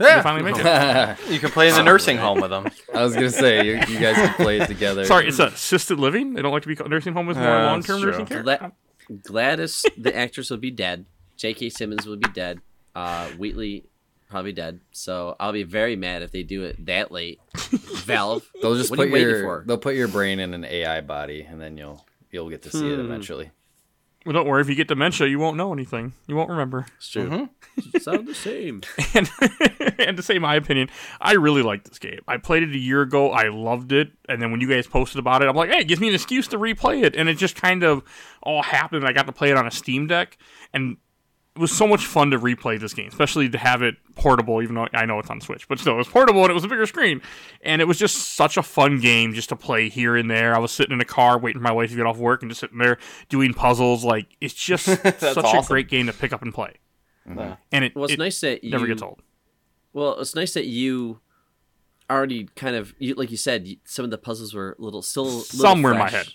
B: yeah.
D: Finally make it.
B: You can play in the nursing home with them.
A: I was gonna say you, you guys can play it together.
D: Sorry, it's assisted living. They don't like to be called nursing home with more
B: Uh,
D: long term nursing
B: true.
D: care.
C: Gla- GLaDOS, the actress, will be dead. J.K. Simmons will be dead. Uh, Wheatley probably dead. So I'll be very mad if they do it that late. Valve,
A: They'll just
C: what
A: put
C: you
A: your
C: for?
A: they'll put your brain in an AI body, and then you'll you'll get to see
C: Hmm.
A: it eventually.
D: Well, don't worry. If you get dementia, you won't know anything. You won't remember.
C: It's true.
B: Mm-hmm.
C: Sound the same.
D: and and to say my opinion, I really like this game. I played it a year ago. I loved it, and then when you guys posted about it, I'm like, hey, it gives me an excuse to replay it, and it just kind of all happened. I got to play it on a Steam Deck, and it was so much fun to replay this game, especially to have it portable. Even though I know it's on Switch, but still, it was portable and it was a bigger screen, and it was just such a fun game just to play here and there. I was sitting in a car waiting for my wife to get off work and just sitting there doing puzzles. Like it's just such a great game to pick up and play. And it,
C: Well, it's
D: it
C: nice that you
D: never gets old.
C: Well, it's nice that you already kind of you, like you said some of the puzzles were a little still a little
D: Some were in my head.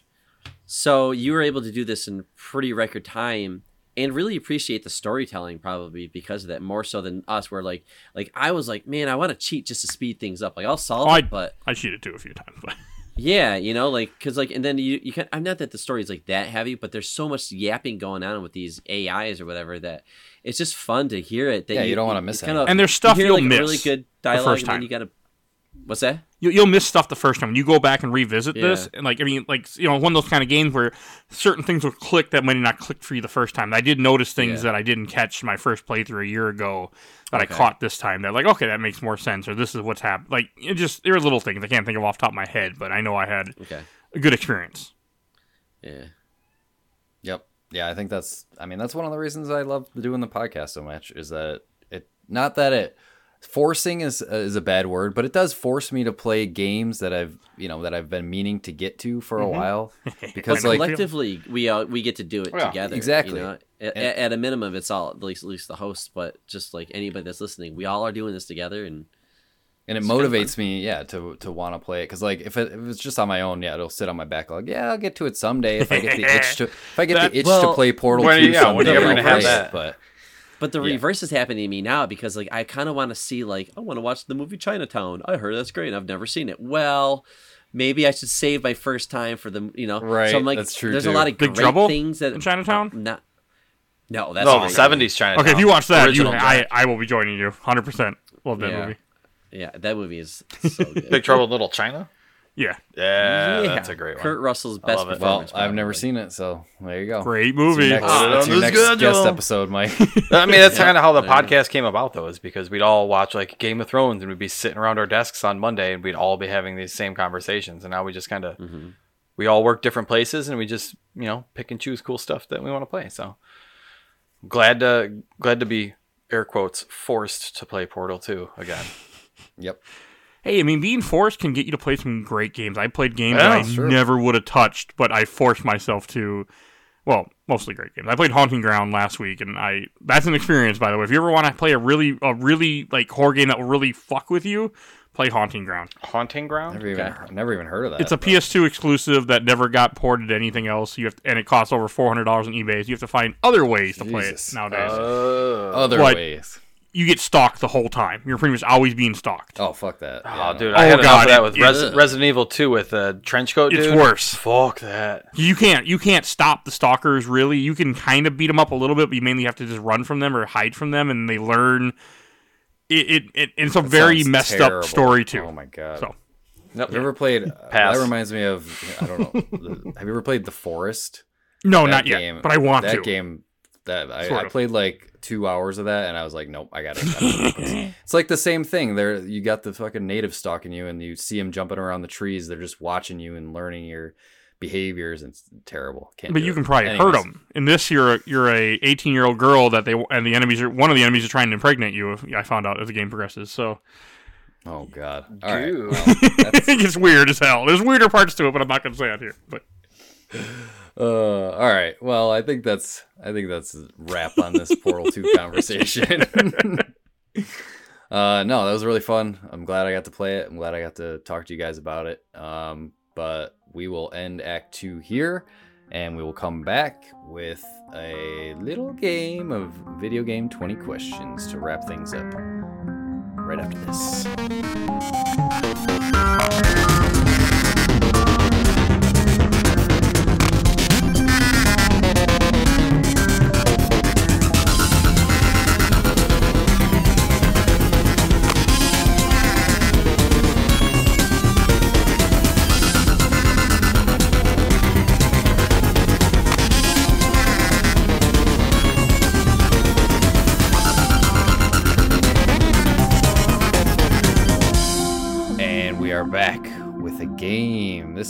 C: So you were able to do this in pretty record time and really appreciate the storytelling probably because of that more so than us where like like I was like man I want to cheat just to speed things up like I'll solve
D: Oh, I-
C: it but
D: I cheated too a few times, but
C: yeah you know like because like and then you you can I'm not that the story is like that heavy but there's so much yapping going on with these AIs or whatever that it's just fun to hear it that
A: Yeah, you don't wanna miss
C: it's kind of
D: And there's stuff
C: you hear,
D: you'll
C: like,
D: miss
C: really good
D: the
C: dialogue
D: first
C: and then
D: time.
C: you gotta what's that
D: you, you'll miss stuff the first time. When you go back and revisit
C: Yeah.
D: this, and like I mean, like you know, one of those kind of games where certain things will click that might not click for you the first time. I did notice things
C: Yeah.
D: that I didn't catch my first playthrough a year ago that
C: Okay.
D: I caught this time. That like, okay, that makes more sense, or this is what's happened. Like it just there are little things I can't think of off the top of my head, but I know I had
C: okay
D: a good experience.
C: yeah
A: Yep. Yeah, I think that's. I mean, that's one of the reasons I love doing the podcast so much. Is that it? Not that it forcing is is a bad word, but it does force me to play games that I've you know that I've been meaning to get to for a while. Because like
C: collectively we uh, we get to do it
B: Yeah,
C: together
A: exactly.
C: you know? at, at- at a minimum it's all at least, at least the host but just like anybody that's listening we all are doing this together and
A: and it
C: It's
A: motivates me, yeah, to to want to play it. Because like if it, if it's just on my own, yeah, it'll sit on my backlog. Yeah, I'll get to it someday if I get the itch to if I get
D: That-
A: the itch
C: well,
A: to play Portal
B: when-
A: Two
B: yeah, when are you ever
A: I'll
B: gonna have
A: play it,
B: that?
A: But
C: but the
A: Yeah.
C: reverse is happening to me now because like i kind of want to see like i want to watch the movie chinatown i heard that's great i've never seen it well maybe i should save my first time for the you know
A: Right,
C: so i'm like
A: that's true,
C: there's
A: too.
C: a lot of
D: Big
C: great
D: Trouble
C: things that
D: in Chinatown?
C: uh, not no that's
B: No, the seventies China.
D: Okay, if you watch that, you, I I will be joining you, hundred percent. Love that
C: Yeah.
D: movie.
C: yeah that movie is so good
B: Big Trouble in Little China.
D: Yeah,
B: Yeah,
C: Yeah.
B: that's a great one.
C: kurt russell's
B: I
C: best
B: love it.
A: well,
C: performance
A: I've never
C: probably.
A: seen it, so there you go.
D: great
A: That's your
D: movie.
A: next,
B: Ah,
A: that's your
B: on
A: next
B: schedule.
A: guest episode, Mike.
B: I mean, that's
C: Yeah,
B: kind of how the
C: there you go.
B: podcast came about, though, is because we'd all watch like Game of Thrones and we'd be sitting around our desks on Monday and we'd all be having these same conversations. And now we just kind of
C: Mm-hmm.
B: we all work different places and we just you know pick and choose cool stuff that we want to play. So glad to glad to be air quotes forced to play Portal 2 again.
A: yep.
D: Hey, I mean, being forced can get you to play some great games. I played games
B: Yeah,
D: that I
A: sure.
D: never would have touched, but I forced myself to. Well, mostly great games. I played Haunting Ground last week, and I that's an experience, by the way. If you ever want to play a really, a really like horror game that will really fuck with you, play Haunting Ground.
B: Haunting Ground.
A: Never even
C: Okay.
A: never even heard of that.
D: It's a
A: but-
D: PS2 exclusive that never got ported to anything else. You have, and it costs over four hundred dollars on eBay. So you have to find other ways to play it nowadays.
B: Oh,
A: other
D: What?
A: ways.
D: You get stalked the whole time. You're pretty much always being stalked.
A: Oh fuck that.
B: Oh,
A: Yeah, no.
B: dude,
D: Oh,
B: I had enough
D: God,
B: of that
D: it-
B: with
D: it-
B: Res- Resident Evil 2 with a trench coat
D: It's
B: dude.
D: worse.
B: Fuck that.
D: You can't you can't stop the stalkers really. You can kind of beat them up a little bit, but you mainly have to just run from them or hide from them, and they learn it, it, it it's a very messed
A: terrible.
D: up story too.
A: Oh my god.
D: So
B: Nope.
A: Have you ever played? uh,
B: Pass.
A: that reminds me of I don't know. the- have you ever played The Forest?
D: no,
A: That
D: not
A: game-
D: yet, but I want
A: that
D: to.
A: game. That I, I played like two hours of that, and I was like, nope, I got it. it's like the same thing. There, you got the fucking native stalking you, and you see them jumping around the trees. They're just watching you and learning your behaviors. And it's terrible. Can't.
D: But you
A: it.
D: can probably hurt them. In this, you're a, you're a 18 year old girl that they and the enemies are one of the enemies are trying to impregnate you. I found out as the game progresses, so
A: Oh god. All right.
B: Dude.
A: well, that's-
D: it gets weird as hell. There's weirder parts to it, but I'm not gonna say it here. But
A: Uh, all right. Well, I think that's I think that's a wrap on this Portal Two conversation. uh, no, that was really fun. I'm glad I got to play it. I'm glad I got to talk to you guys about it. Um, but we will end Act Two here, and we will come back with a little game of video game 20 questions to wrap things up. Right after this.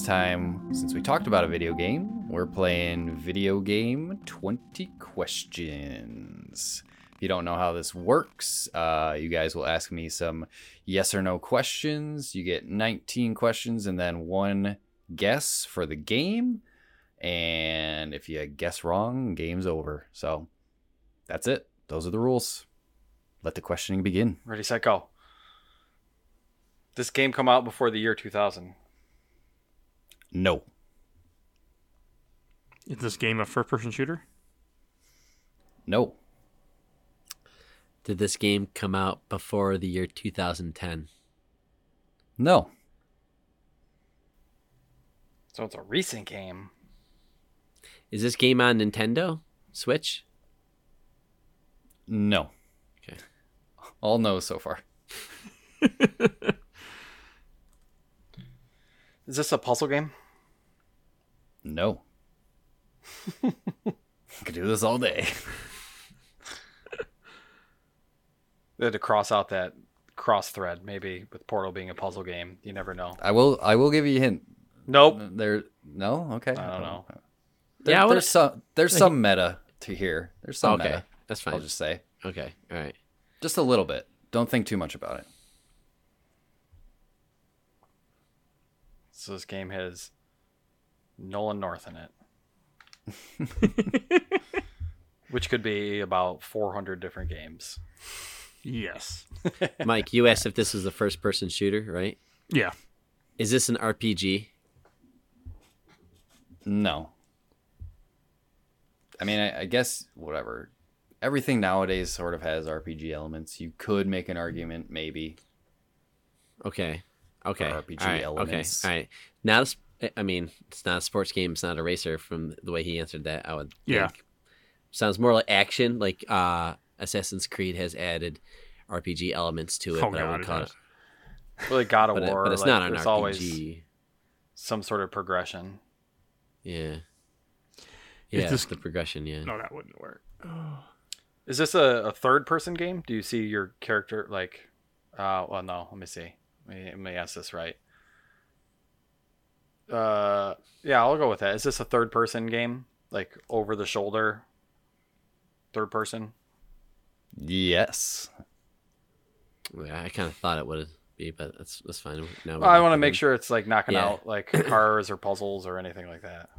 A: Time, since we talked about a video game, we're playing video game 20 questions. If you don't know how this works, uh, you guys will ask me some yes or no questions. You get 19 questions and then one guess for the game. And if you guess wrong, game's over. So that's it. Those are the rules. Let the questioning begin.
B: Ready, set, go. This game come out before the year 2000.
A: No.
D: is this game a first person shooter?
A: No.
C: Did this game come out before the year 2010?
A: No.
B: So it's a recent game.
C: Is this game on Nintendo Switch?
A: No.
C: Okay.
A: All no so far.
B: Is this a puzzle game?
A: No. I Could do this all day.
B: They had to cross out that cross thread, maybe with Portal being a puzzle game. You never know.
A: I will. I will give you a hint.
B: Nope.
A: There. No. Okay.
B: I don't know.
A: There-
C: Yeah, I wanna-
A: there's some. There's some meta to here. There's some
C: okay,
A: meta.
C: that's fine.
A: I'll just say,
C: Okay, all right.
A: just a little bit. Don't think too much about it.
B: So this game has Nolan North in it. Which could be about 400 different games.
D: Yes.
C: Mike, you asked if this was a first person shooter, right?
D: Yeah.
C: Is this an RPG?
A: No. I mean, I, I guess whatever. Everything nowadays sort of has RPG elements. You could make an argument, maybe.
C: Okay. Okay.
A: RPG
C: all right,
A: elements.
C: Okay. All right. Now, this, I mean, it's not a sports game. It's not a racer. From the way he answered that, I would.
D: Yeah.
C: Think. Sounds more like action. Like uh, Assassin's Creed has added RPG elements to it,
D: Oh,
C: but I
D: God,
C: would
D: it
C: call
D: has.
C: it.
B: Really, God of
C: But, it-
B: War.
C: but it's
B: like,
C: not an
B: there's
C: RPG.
B: always some sort of progression.
C: Yeah. Yeah,
D: this-
C: it's the progression. Yeah.
D: No, that wouldn't work.
B: Is this a, a third person game? Do you see your character like uh well no, let me see. Let me, let me ask this right. Uh yeah, I'll go with that. Is this a third person game? Like over the shoulder third person?
A: Yes.
C: Yeah, I kind of thought it would be, but that's that's fine. Now
B: Well, I want to make sure it's like knocking
C: Yeah.
B: out like cars or puzzles or anything like that.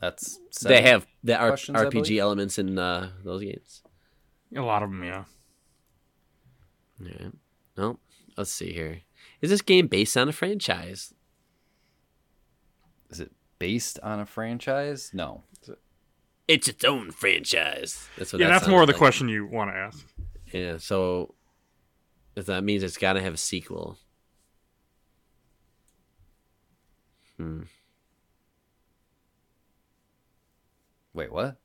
A: That's.
C: they have the R- RPG elements in uh, those games.
D: A lot of them, yeah.
C: Yeah. No. Let's see here. Is this game based on a franchise?
A: Is it based on a franchise? No.
C: It's its own franchise. That's what.
D: Yeah,
C: that
D: that's more of the
C: like.
D: question you want to ask.
C: Yeah. So, if that means it's got to have a sequel. Hmm.
A: Wait, what?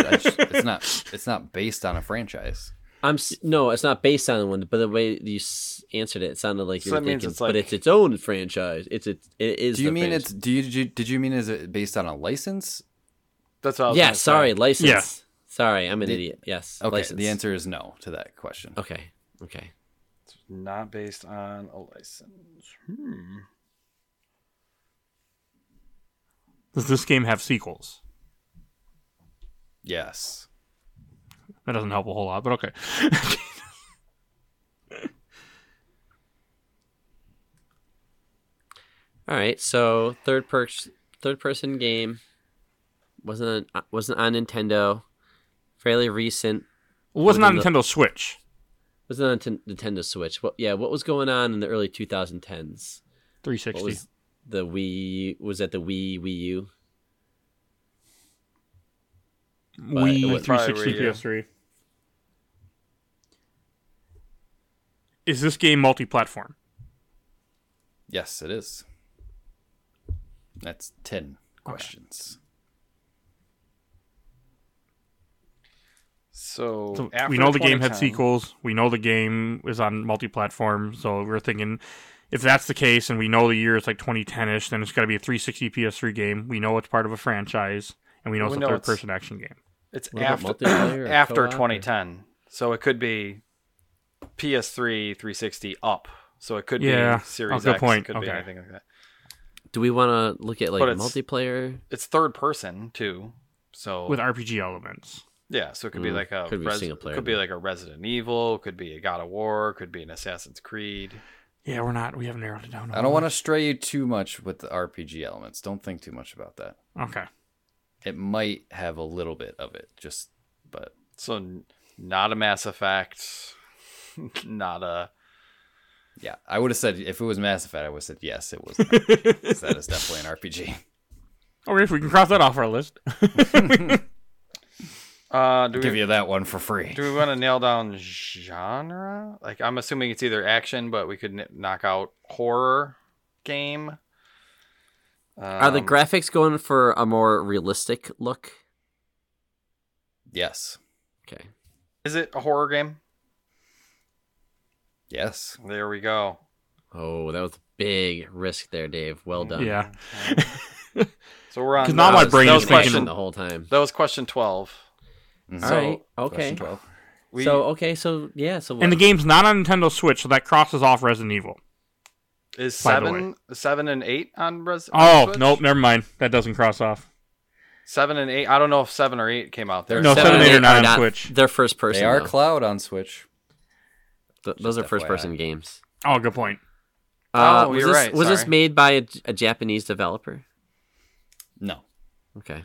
A: Just- it's not. It's not based on a franchise.
C: I'm no, it's not based on one, but the way you s- answered it, it sounded like you
B: So
C: were
B: that
C: thinking.
B: it's
C: but it's its own franchise. It's it, it is.
A: Do you
C: the
A: mean
C: franchise.
A: it's? Do you did, you did you mean is it based on a license?
B: That's what I was
C: Yeah, sorry,
B: say.
C: license.
D: Yeah.
C: Sorry, I'm an
A: The-
C: idiot. Yes.
A: Okay,
C: license.
A: the answer is no to that question.
C: Okay. Okay.
B: It's not based on a license. Hmm.
D: Does this game have sequels?
A: Yes.
D: That doesn't help a whole lot, but okay.
C: All right. So third per third person game wasn't on, wasn't on Nintendo. Fairly recent.
D: It wasn't on
C: Within
D: Nintendo Switch.
C: Wasn't on Ten- Nintendo Switch. What? Yeah. What was going on in the early 2010s?
D: 360.
C: What was the Wii? Was that the Wii Wii U?
D: Wii,
C: what-
D: 360,
B: Probably Wii U.
D: PS3. Is this game multi-platform?
A: Yes, it is. That's ten questions.
B: So,
D: So
B: after
D: we know the game had sequels. We know the game is on multi-platform. So we're thinking, if that's the case, and we know the year is like 2010ish, then it's got to be a 360 PS3 game. We know it's part of a franchise, and we know it's
B: We
D: a
B: know it's-
D: third-person action game.
B: It's
C: What
B: after after
C: co-op or-
B: 2010, so it could be PS3 360 up. So it could
D: Yeah.
B: be Series
D: Oh, good
B: X.
D: point.
B: It could be anything like that.
C: Do we want to look at like
B: But it's-
C: multiplayer?
B: It's third person too. So
D: with RPG elements.
B: yeah, so it could be
C: Mm,
B: like a
C: could be
B: Res-
C: single player,
B: could be like a Resident Evil, could be a God of War, could be an Assassin's Creed.
D: Yeah, we're not. We haven't narrowed it down.
A: I don't want to stray you too much with the RPG elements. Don't think too much about that.
D: Okay.
A: It might have a little bit of it, just but
B: So n- not a Mass Effect, not a
A: yeah, I would have said if it was Mass Effect, I would have said yes, it was. an RPG, 'cause that is definitely an RPG.
D: Okay, if we can cross that off our list.
B: uh do we, Give
A: you that one for free.
B: do we want to nail down genre? Like I'm assuming it's either action, but we could n- knock out horror game.
C: Are the
B: Um,
C: graphics going for a more realistic look?
A: Yes,
C: Okay.
B: Is it a horror game?
A: Yes.
B: There we go.
C: Oh, that was a big risk there, Dave. Well done.
D: yeah.
B: So we're on.
D: 'Cause now my brain
B: that
D: is
B: was
D: thinking-
B: question.
C: the whole time.
B: That was question twelve.
A: Mhm.
C: All
B: So,
C: right. Okay.
A: 12.
B: We,
C: so okay. So yeah. So
D: And the game's not on Nintendo Switch, so that crosses off Resident Evil.
B: is seven, seven and eight on Res. on
D: Oh,
B: Switch?
D: nope, never mind. That doesn't cross off.
B: Seven and eight. I don't know if seven or eight came out there.
A: No,
D: seven and eight are not on Switch.
C: They're first person.
A: They are
C: though.
A: cloud on Switch.
C: Th- those are first person games.
D: Oh, good point.
C: Uh,
B: Oh,
C: was
B: you're
C: this,
B: right,
C: Was this made by a, a Japanese developer?
A: No,
C: Okay.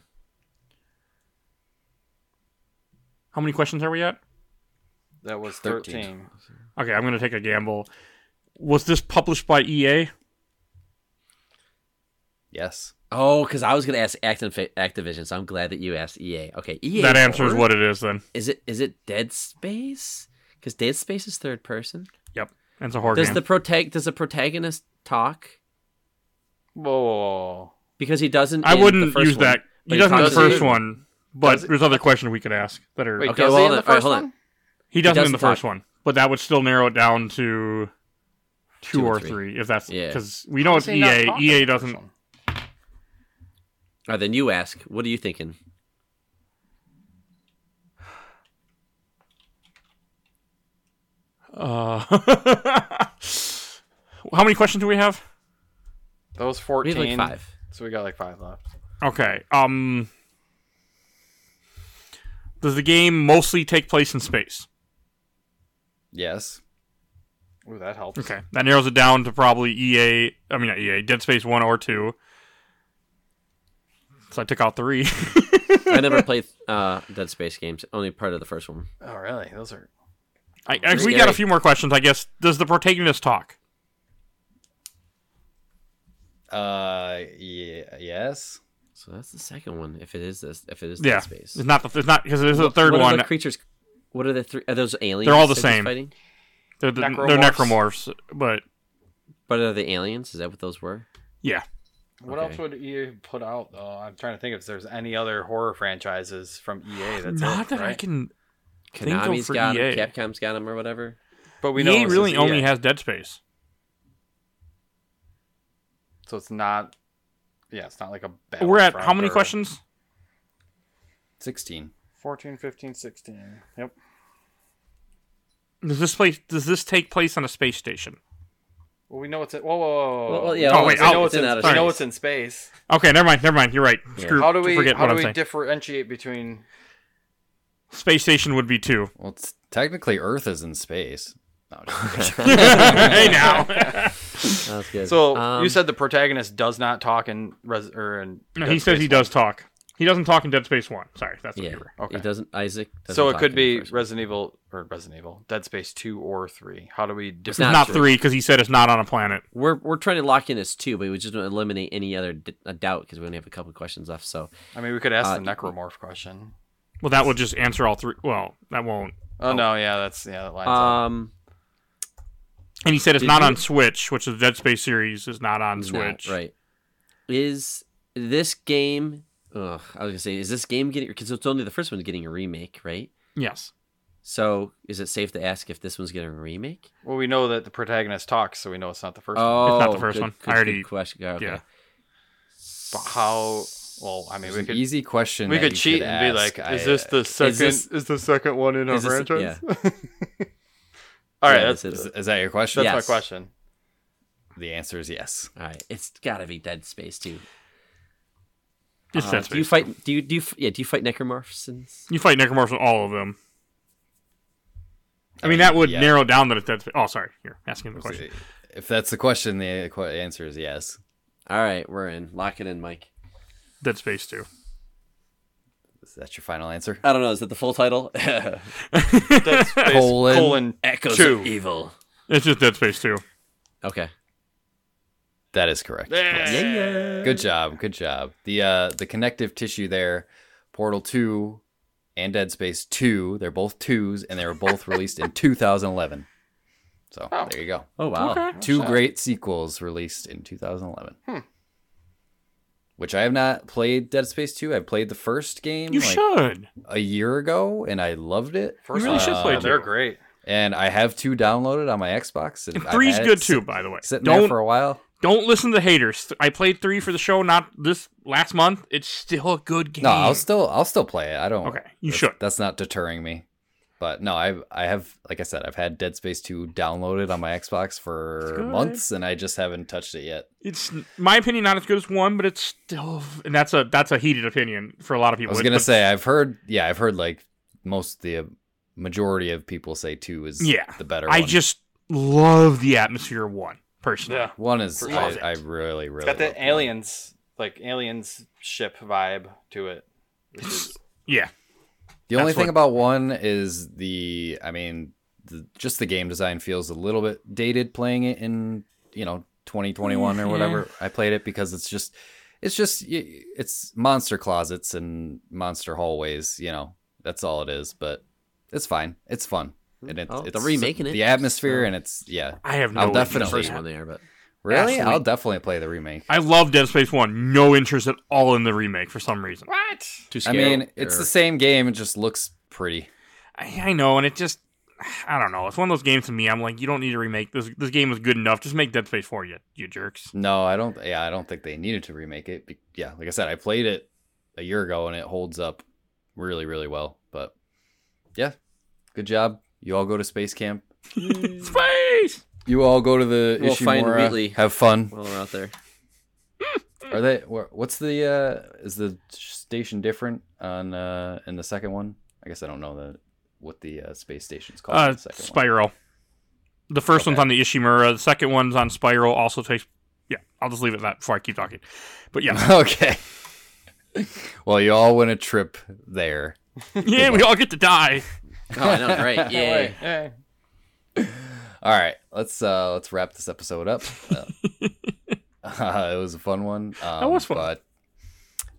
D: How many questions are we at?
B: That was
A: 13.
B: thirteen.
D: Okay, I'm going to take a gamble. Was this published by EA?
A: yes.
C: Oh, because I was gonna ask Activ- Activision, so I'm glad that you asked EA. Okay, EA.
D: that answers
C: horror?
D: what it is then.
C: Is it? Is it Dead Space? Because Dead Space is third person.
D: Yep. And it's a horror
C: Does
D: game.
C: the protag- Does the protagonist talk?
B: Whoa, whoa, whoa.
C: Because he doesn't.
D: I wouldn't
C: first
D: use
C: one,
D: that.
C: but
D: He doesn't in the first
B: it-
D: one, but
B: does it-
D: there's other questions we could ask that are.
B: Wait,
C: Okay,
B: does
C: well,
B: he in the
C: then- all right,
B: first
C: hold
B: one?
D: he doesn't in
C: doesn't
D: the first one, but that would still narrow it down to two,
C: Two or
D: or
C: three.
D: three, if that's
C: Yeah.
D: because we know it's
B: does he not
D: EA. EA doesn't.
C: All right, then you ask. What are you thinking?
D: Uh, how many questions do we have?
B: That was fourteen.
C: have like five.
B: So we got like five left.
D: Okay. Um, does the game mostly take place in space?
A: Yes.
B: Ooh, that helps.
D: Okay, that narrows it down to probably EA. I mean, not EA. Dead Space one or two. So I took out three.
C: I never played uh, Dead Space games. Only part of the first one.
B: Oh, really? Those are.
D: I, I, we got a few more questions. I guess. Does the protagonist talk?
A: Uh, yeah, yes.
C: So that's the second one. If it is this, if it is
D: Yeah,
C: Space.
D: it's not. The, it's not because there's a third
C: what
D: one.
C: Are the creatures? What are the three? Are those aliens?
D: They're all the same.
C: Fighting?
D: They're, the, they're
B: Necromorphs.
D: necromorphs, but
C: But are they aliens? Is that what those were?
D: yeah.
B: What
C: Okay.
B: else would EA put out though? I'm trying to think if there's any other horror franchises from EA. That's
D: Not
B: it,
D: that I can. Think of
C: Konami's
D: for
C: got
D: EA.
C: him, Capcom's got him, or whatever.
B: But we know
D: EA
B: this
D: really only
B: EA,
D: has Dead Space.
B: so it's not. Yeah, it's not like a.
D: We're at how many
B: or-
D: questions?
A: 16.
B: 14, 15, 16. Yep.
D: Does this place? Does this take place on a space station?
B: Well, we know it's in. Whoa, whoa, whoa, whoa.
C: Well, well, yeah,
D: Oh, wait,
C: it's,
D: oh,
B: we know
C: it's
B: it's
C: in
B: in, we know
C: space.
B: it's in space.
D: Okay, never mind, never mind. You're right. Screw.
B: How do we how
D: what
B: do
D: I'm
B: we
D: saying.
B: differentiate between?
D: Space station would be two.
A: Well, it's technically Earth is in space. No,
D: hey now.
C: That's good.
B: So
C: Um,
B: you said the protagonist does not talk in res or in.
D: No,
B: Dead
D: he says
B: Space
D: he does talk. He doesn't talk in Dead Space One. Sorry, that's what
C: yeah,
D: you were.
B: Okay.
C: It doesn't. Isaac. Doesn't
B: So it
C: talk
B: could
C: in the
B: be
C: first one.
B: Resident Evil or Resident Evil, Dead Space two or three. How do we
D: It's
B: differentiate?
D: not, three because he said it's not on a planet.
C: We're we're trying to lock in as two, but we just don't eliminate any other d- a doubt because we only have a couple of questions left. So
B: I mean, we could ask
C: Uh,
B: the necromorph question.
D: Well, that would just answer all three. Well, that won't.
B: Oh, no, yeah, that's yeah, that lines up.
C: um,
D: And he said it's not
C: you-
D: on Switch, which is the Dead Space series is not on
C: no,
D: Switch.
C: right? Is this game? Ugh, I was gonna say, is this game getting? Because it's only the first one getting a remake, right?
D: Yes.
C: So is it safe to ask if this one's getting a remake?
B: Well, we know that the protagonist talks, so we know it's not the first one.
C: Oh,
D: not the first
C: good-
D: one.
C: Good,
D: I already-
C: good question. Okay.
D: yeah.
B: But how? Well, I mean,
A: There's
B: we
A: an
B: could
A: easy question.
B: we
A: that
B: could
A: you
B: cheat and be like, "Is this the second? Is,
C: this-
B: the second one in our
C: is this-
B: franchise?" All right,
C: Yeah,
B: that's,
C: this is-
A: Is, is that your question?
B: that's my question.
A: The answer is yes.
C: All right, it's got to be Dead Space too.
D: It's
C: Uh,
D: Dead
C: do you fight? Do you do? You, yeah, do you fight necromorphs? And...
D: You fight necromorphs with all of them. I mean, that would
A: Yeah.
D: narrow down that it's Dead Space. Oh, sorry. You're asking the question.
A: If that's the question, the answer is yes.
C: All right, we're in. Lock it in, Mike.
D: Dead Space 2.
A: Is that your final answer?
C: I don't know. Is that the full title?
B: Dead Space
A: Colon.
B: colon
C: Echoes
B: two.
C: of Evil.
D: It's just Dead Space 2.
C: Okay.
A: That is correct.
B: Yeah. yeah.
A: Good job. Good job. The uh the connective tissue there, Portal 2 and Dead Space 2, they're both twos and they were both released in 2011. So,
B: Oh.
A: there you go.
C: Oh wow.
A: Two great sequels released in 2011.
B: Hmm.
A: Which I have not played Dead Space 2. I've played the first game
D: You
A: like
D: should.
A: a year ago and I loved it.
B: First
D: really
B: one,
D: should play
B: uh, They're great.
A: And I have two downloaded on my Xbox. And I've
D: Three's
A: had it
D: good
A: sit-
D: too, by the way.
A: Sitting there
D: Don't
A: for a while.
D: don't listen to the haters. I played three for the show, not this last month. It's still a good game.
A: No, I'll still I'll still play it. I don't.
D: Okay, you
A: that's-
D: should.
A: That's not deterring me. But no, I I have like I said, I've had Dead Space 2 downloaded on my Xbox for months, and I just haven't touched it yet.
D: It's my opinion, not as good as one, but it's still, and that's a that's a heated opinion for a lot of people.
A: I
D: was
A: gonna
D: but-
A: say I've heard, yeah, I've heard like most the uh, majority of people say two is
D: yeah,
A: the better.
D: I
A: one.
D: just love the atmosphere of one personally.
B: Yeah.
A: one is I, I really really
B: It's got
A: love
B: that
A: one.
B: aliens, like aliens ship vibe to it. Which is,
D: Yeah,
A: The only thing
D: what-
A: about one is the, I mean, the, just the game design feels a little bit dated playing it in, you know, 2021 or mm-hmm. whatever. I played it because it's just, it's just, it's monster closets and monster hallways, you know, that's all it is. But it's fine. It's fun. And it's,
C: Oh,
A: it's
C: they're remaking it,
A: The atmosphere
C: so-
A: and it's, yeah.
D: I have no
A: I'll
D: interest
C: The first
D: in
C: one there, but
A: Really?
D: Absolutely.
A: I'll definitely play the remake.
D: I love Dead Space One. No interest at all in the remake for some reason.
B: what?
C: too scary.
A: I mean, it's
C: or-
A: the er. same game. It just looks pretty.
D: I, I know, and it just, I don't know. It's one of those games to me. I'm like, you don't need to remake this. This game is good enough. Just make Dead Space Four, you you jerks.
A: No, I don't. Yeah, I don't think they needed to remake it. Be- Yeah, like I said, I played it a year ago and it holds up really, really well. But yeah, good job. You all go to space camp.
D: Space.
A: You all go to the
C: We'll find
A: Ishimura.
C: Wheatley.
A: Have fun.
C: while we're out there.
A: Are they? What's the? uh Is the station different on uh in the second one? I guess I don't know the what the uh, space station's called. in
D: Uh,
A: the second one.
D: Sprawl. The first
A: Okay.
D: one's on the Ishimura. The second one's on Sprawl. Also takes. Yeah, I'll just leave it at that before I keep talking. But yeah,
A: okay. well, you all win a trip there.
D: yeah, we all get to die.
C: Oh, I know, great. Yay.
B: Hey.
A: All right, let's uh let's wrap this episode up. Uh, it was a fun one. Um,
D: was fun.
A: But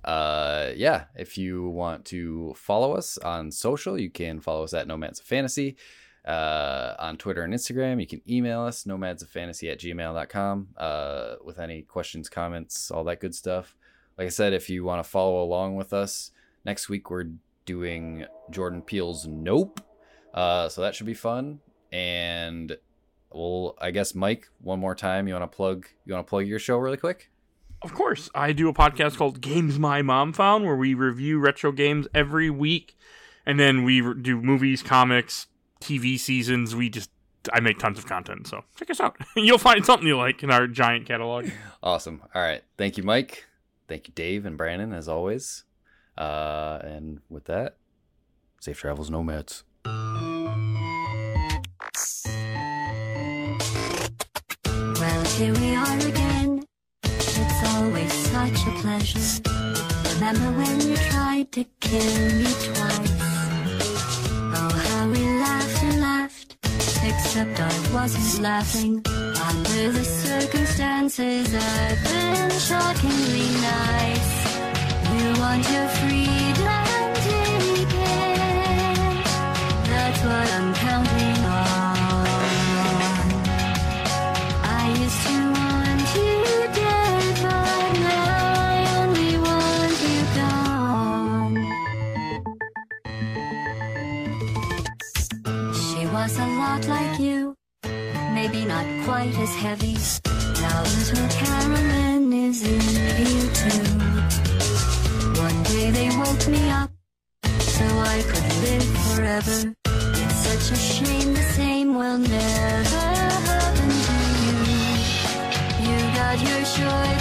A: uh, yeah, if you want to follow us on social, you can follow us at Nomads of Fantasy. Uh, on Twitter and Instagram, you can email us nomads of fantasy at gmail.com uh, with any questions, comments, all that good stuff. Like I said, if you want to follow along with us, next week we're doing Jordan Peele's Nope. Uh, so that should be fun. And well, I guess Mike, one more time, you want to plug you want to plug your show really quick?
D: Of course, I do a podcast called Games My Mom Found, where we review retro games every week, and then we do movies, comics, TV seasons. We just I make tons of content, so check us out. You'll find something you like in our giant catalog.
A: Awesome. All right. Thank you, Mike. Thank you, Dave and Brandon, as always. Uh, and with that, safe travels, nomads.
E: Here we are again. It's always such a pleasure. Remember when you tried to kill me twice? Oh, how we laughed and laughed. Except I wasn't laughing. Under the circumstances, I've been shockingly nice. You want your freedom, lot like you, maybe not quite as heavy. Now little Caroline is in you too. One day they woke me up so I could live forever. It's such a shame the same will never happen to you. You got your short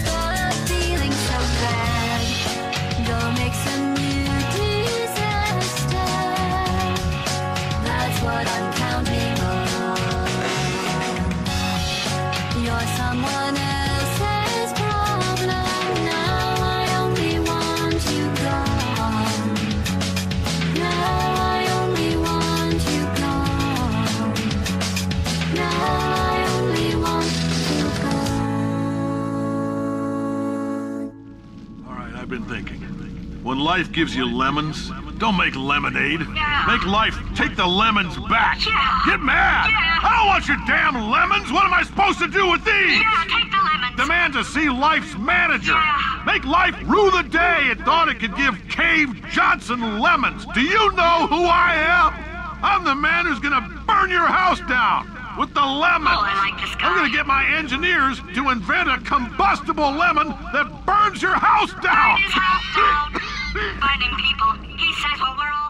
H: been thinking. When life gives you lemons, don't make lemonade. Make life take the lemons back. Get mad. I don't want your damn lemons. What am I supposed to do with these?
I: Yeah, take the lemons.
H: Demand to see life's manager. Make life rue the day it thought it could give Cave Johnson lemons. Do you know who I am? I'm the man who's gonna burn your house down with the lemon.
I: Oh, I like this guy.
H: I'm gonna get my engineers to invent a combustible lemon that burns your house down. Burn his house down.
I: Finding people. He says, well, we're all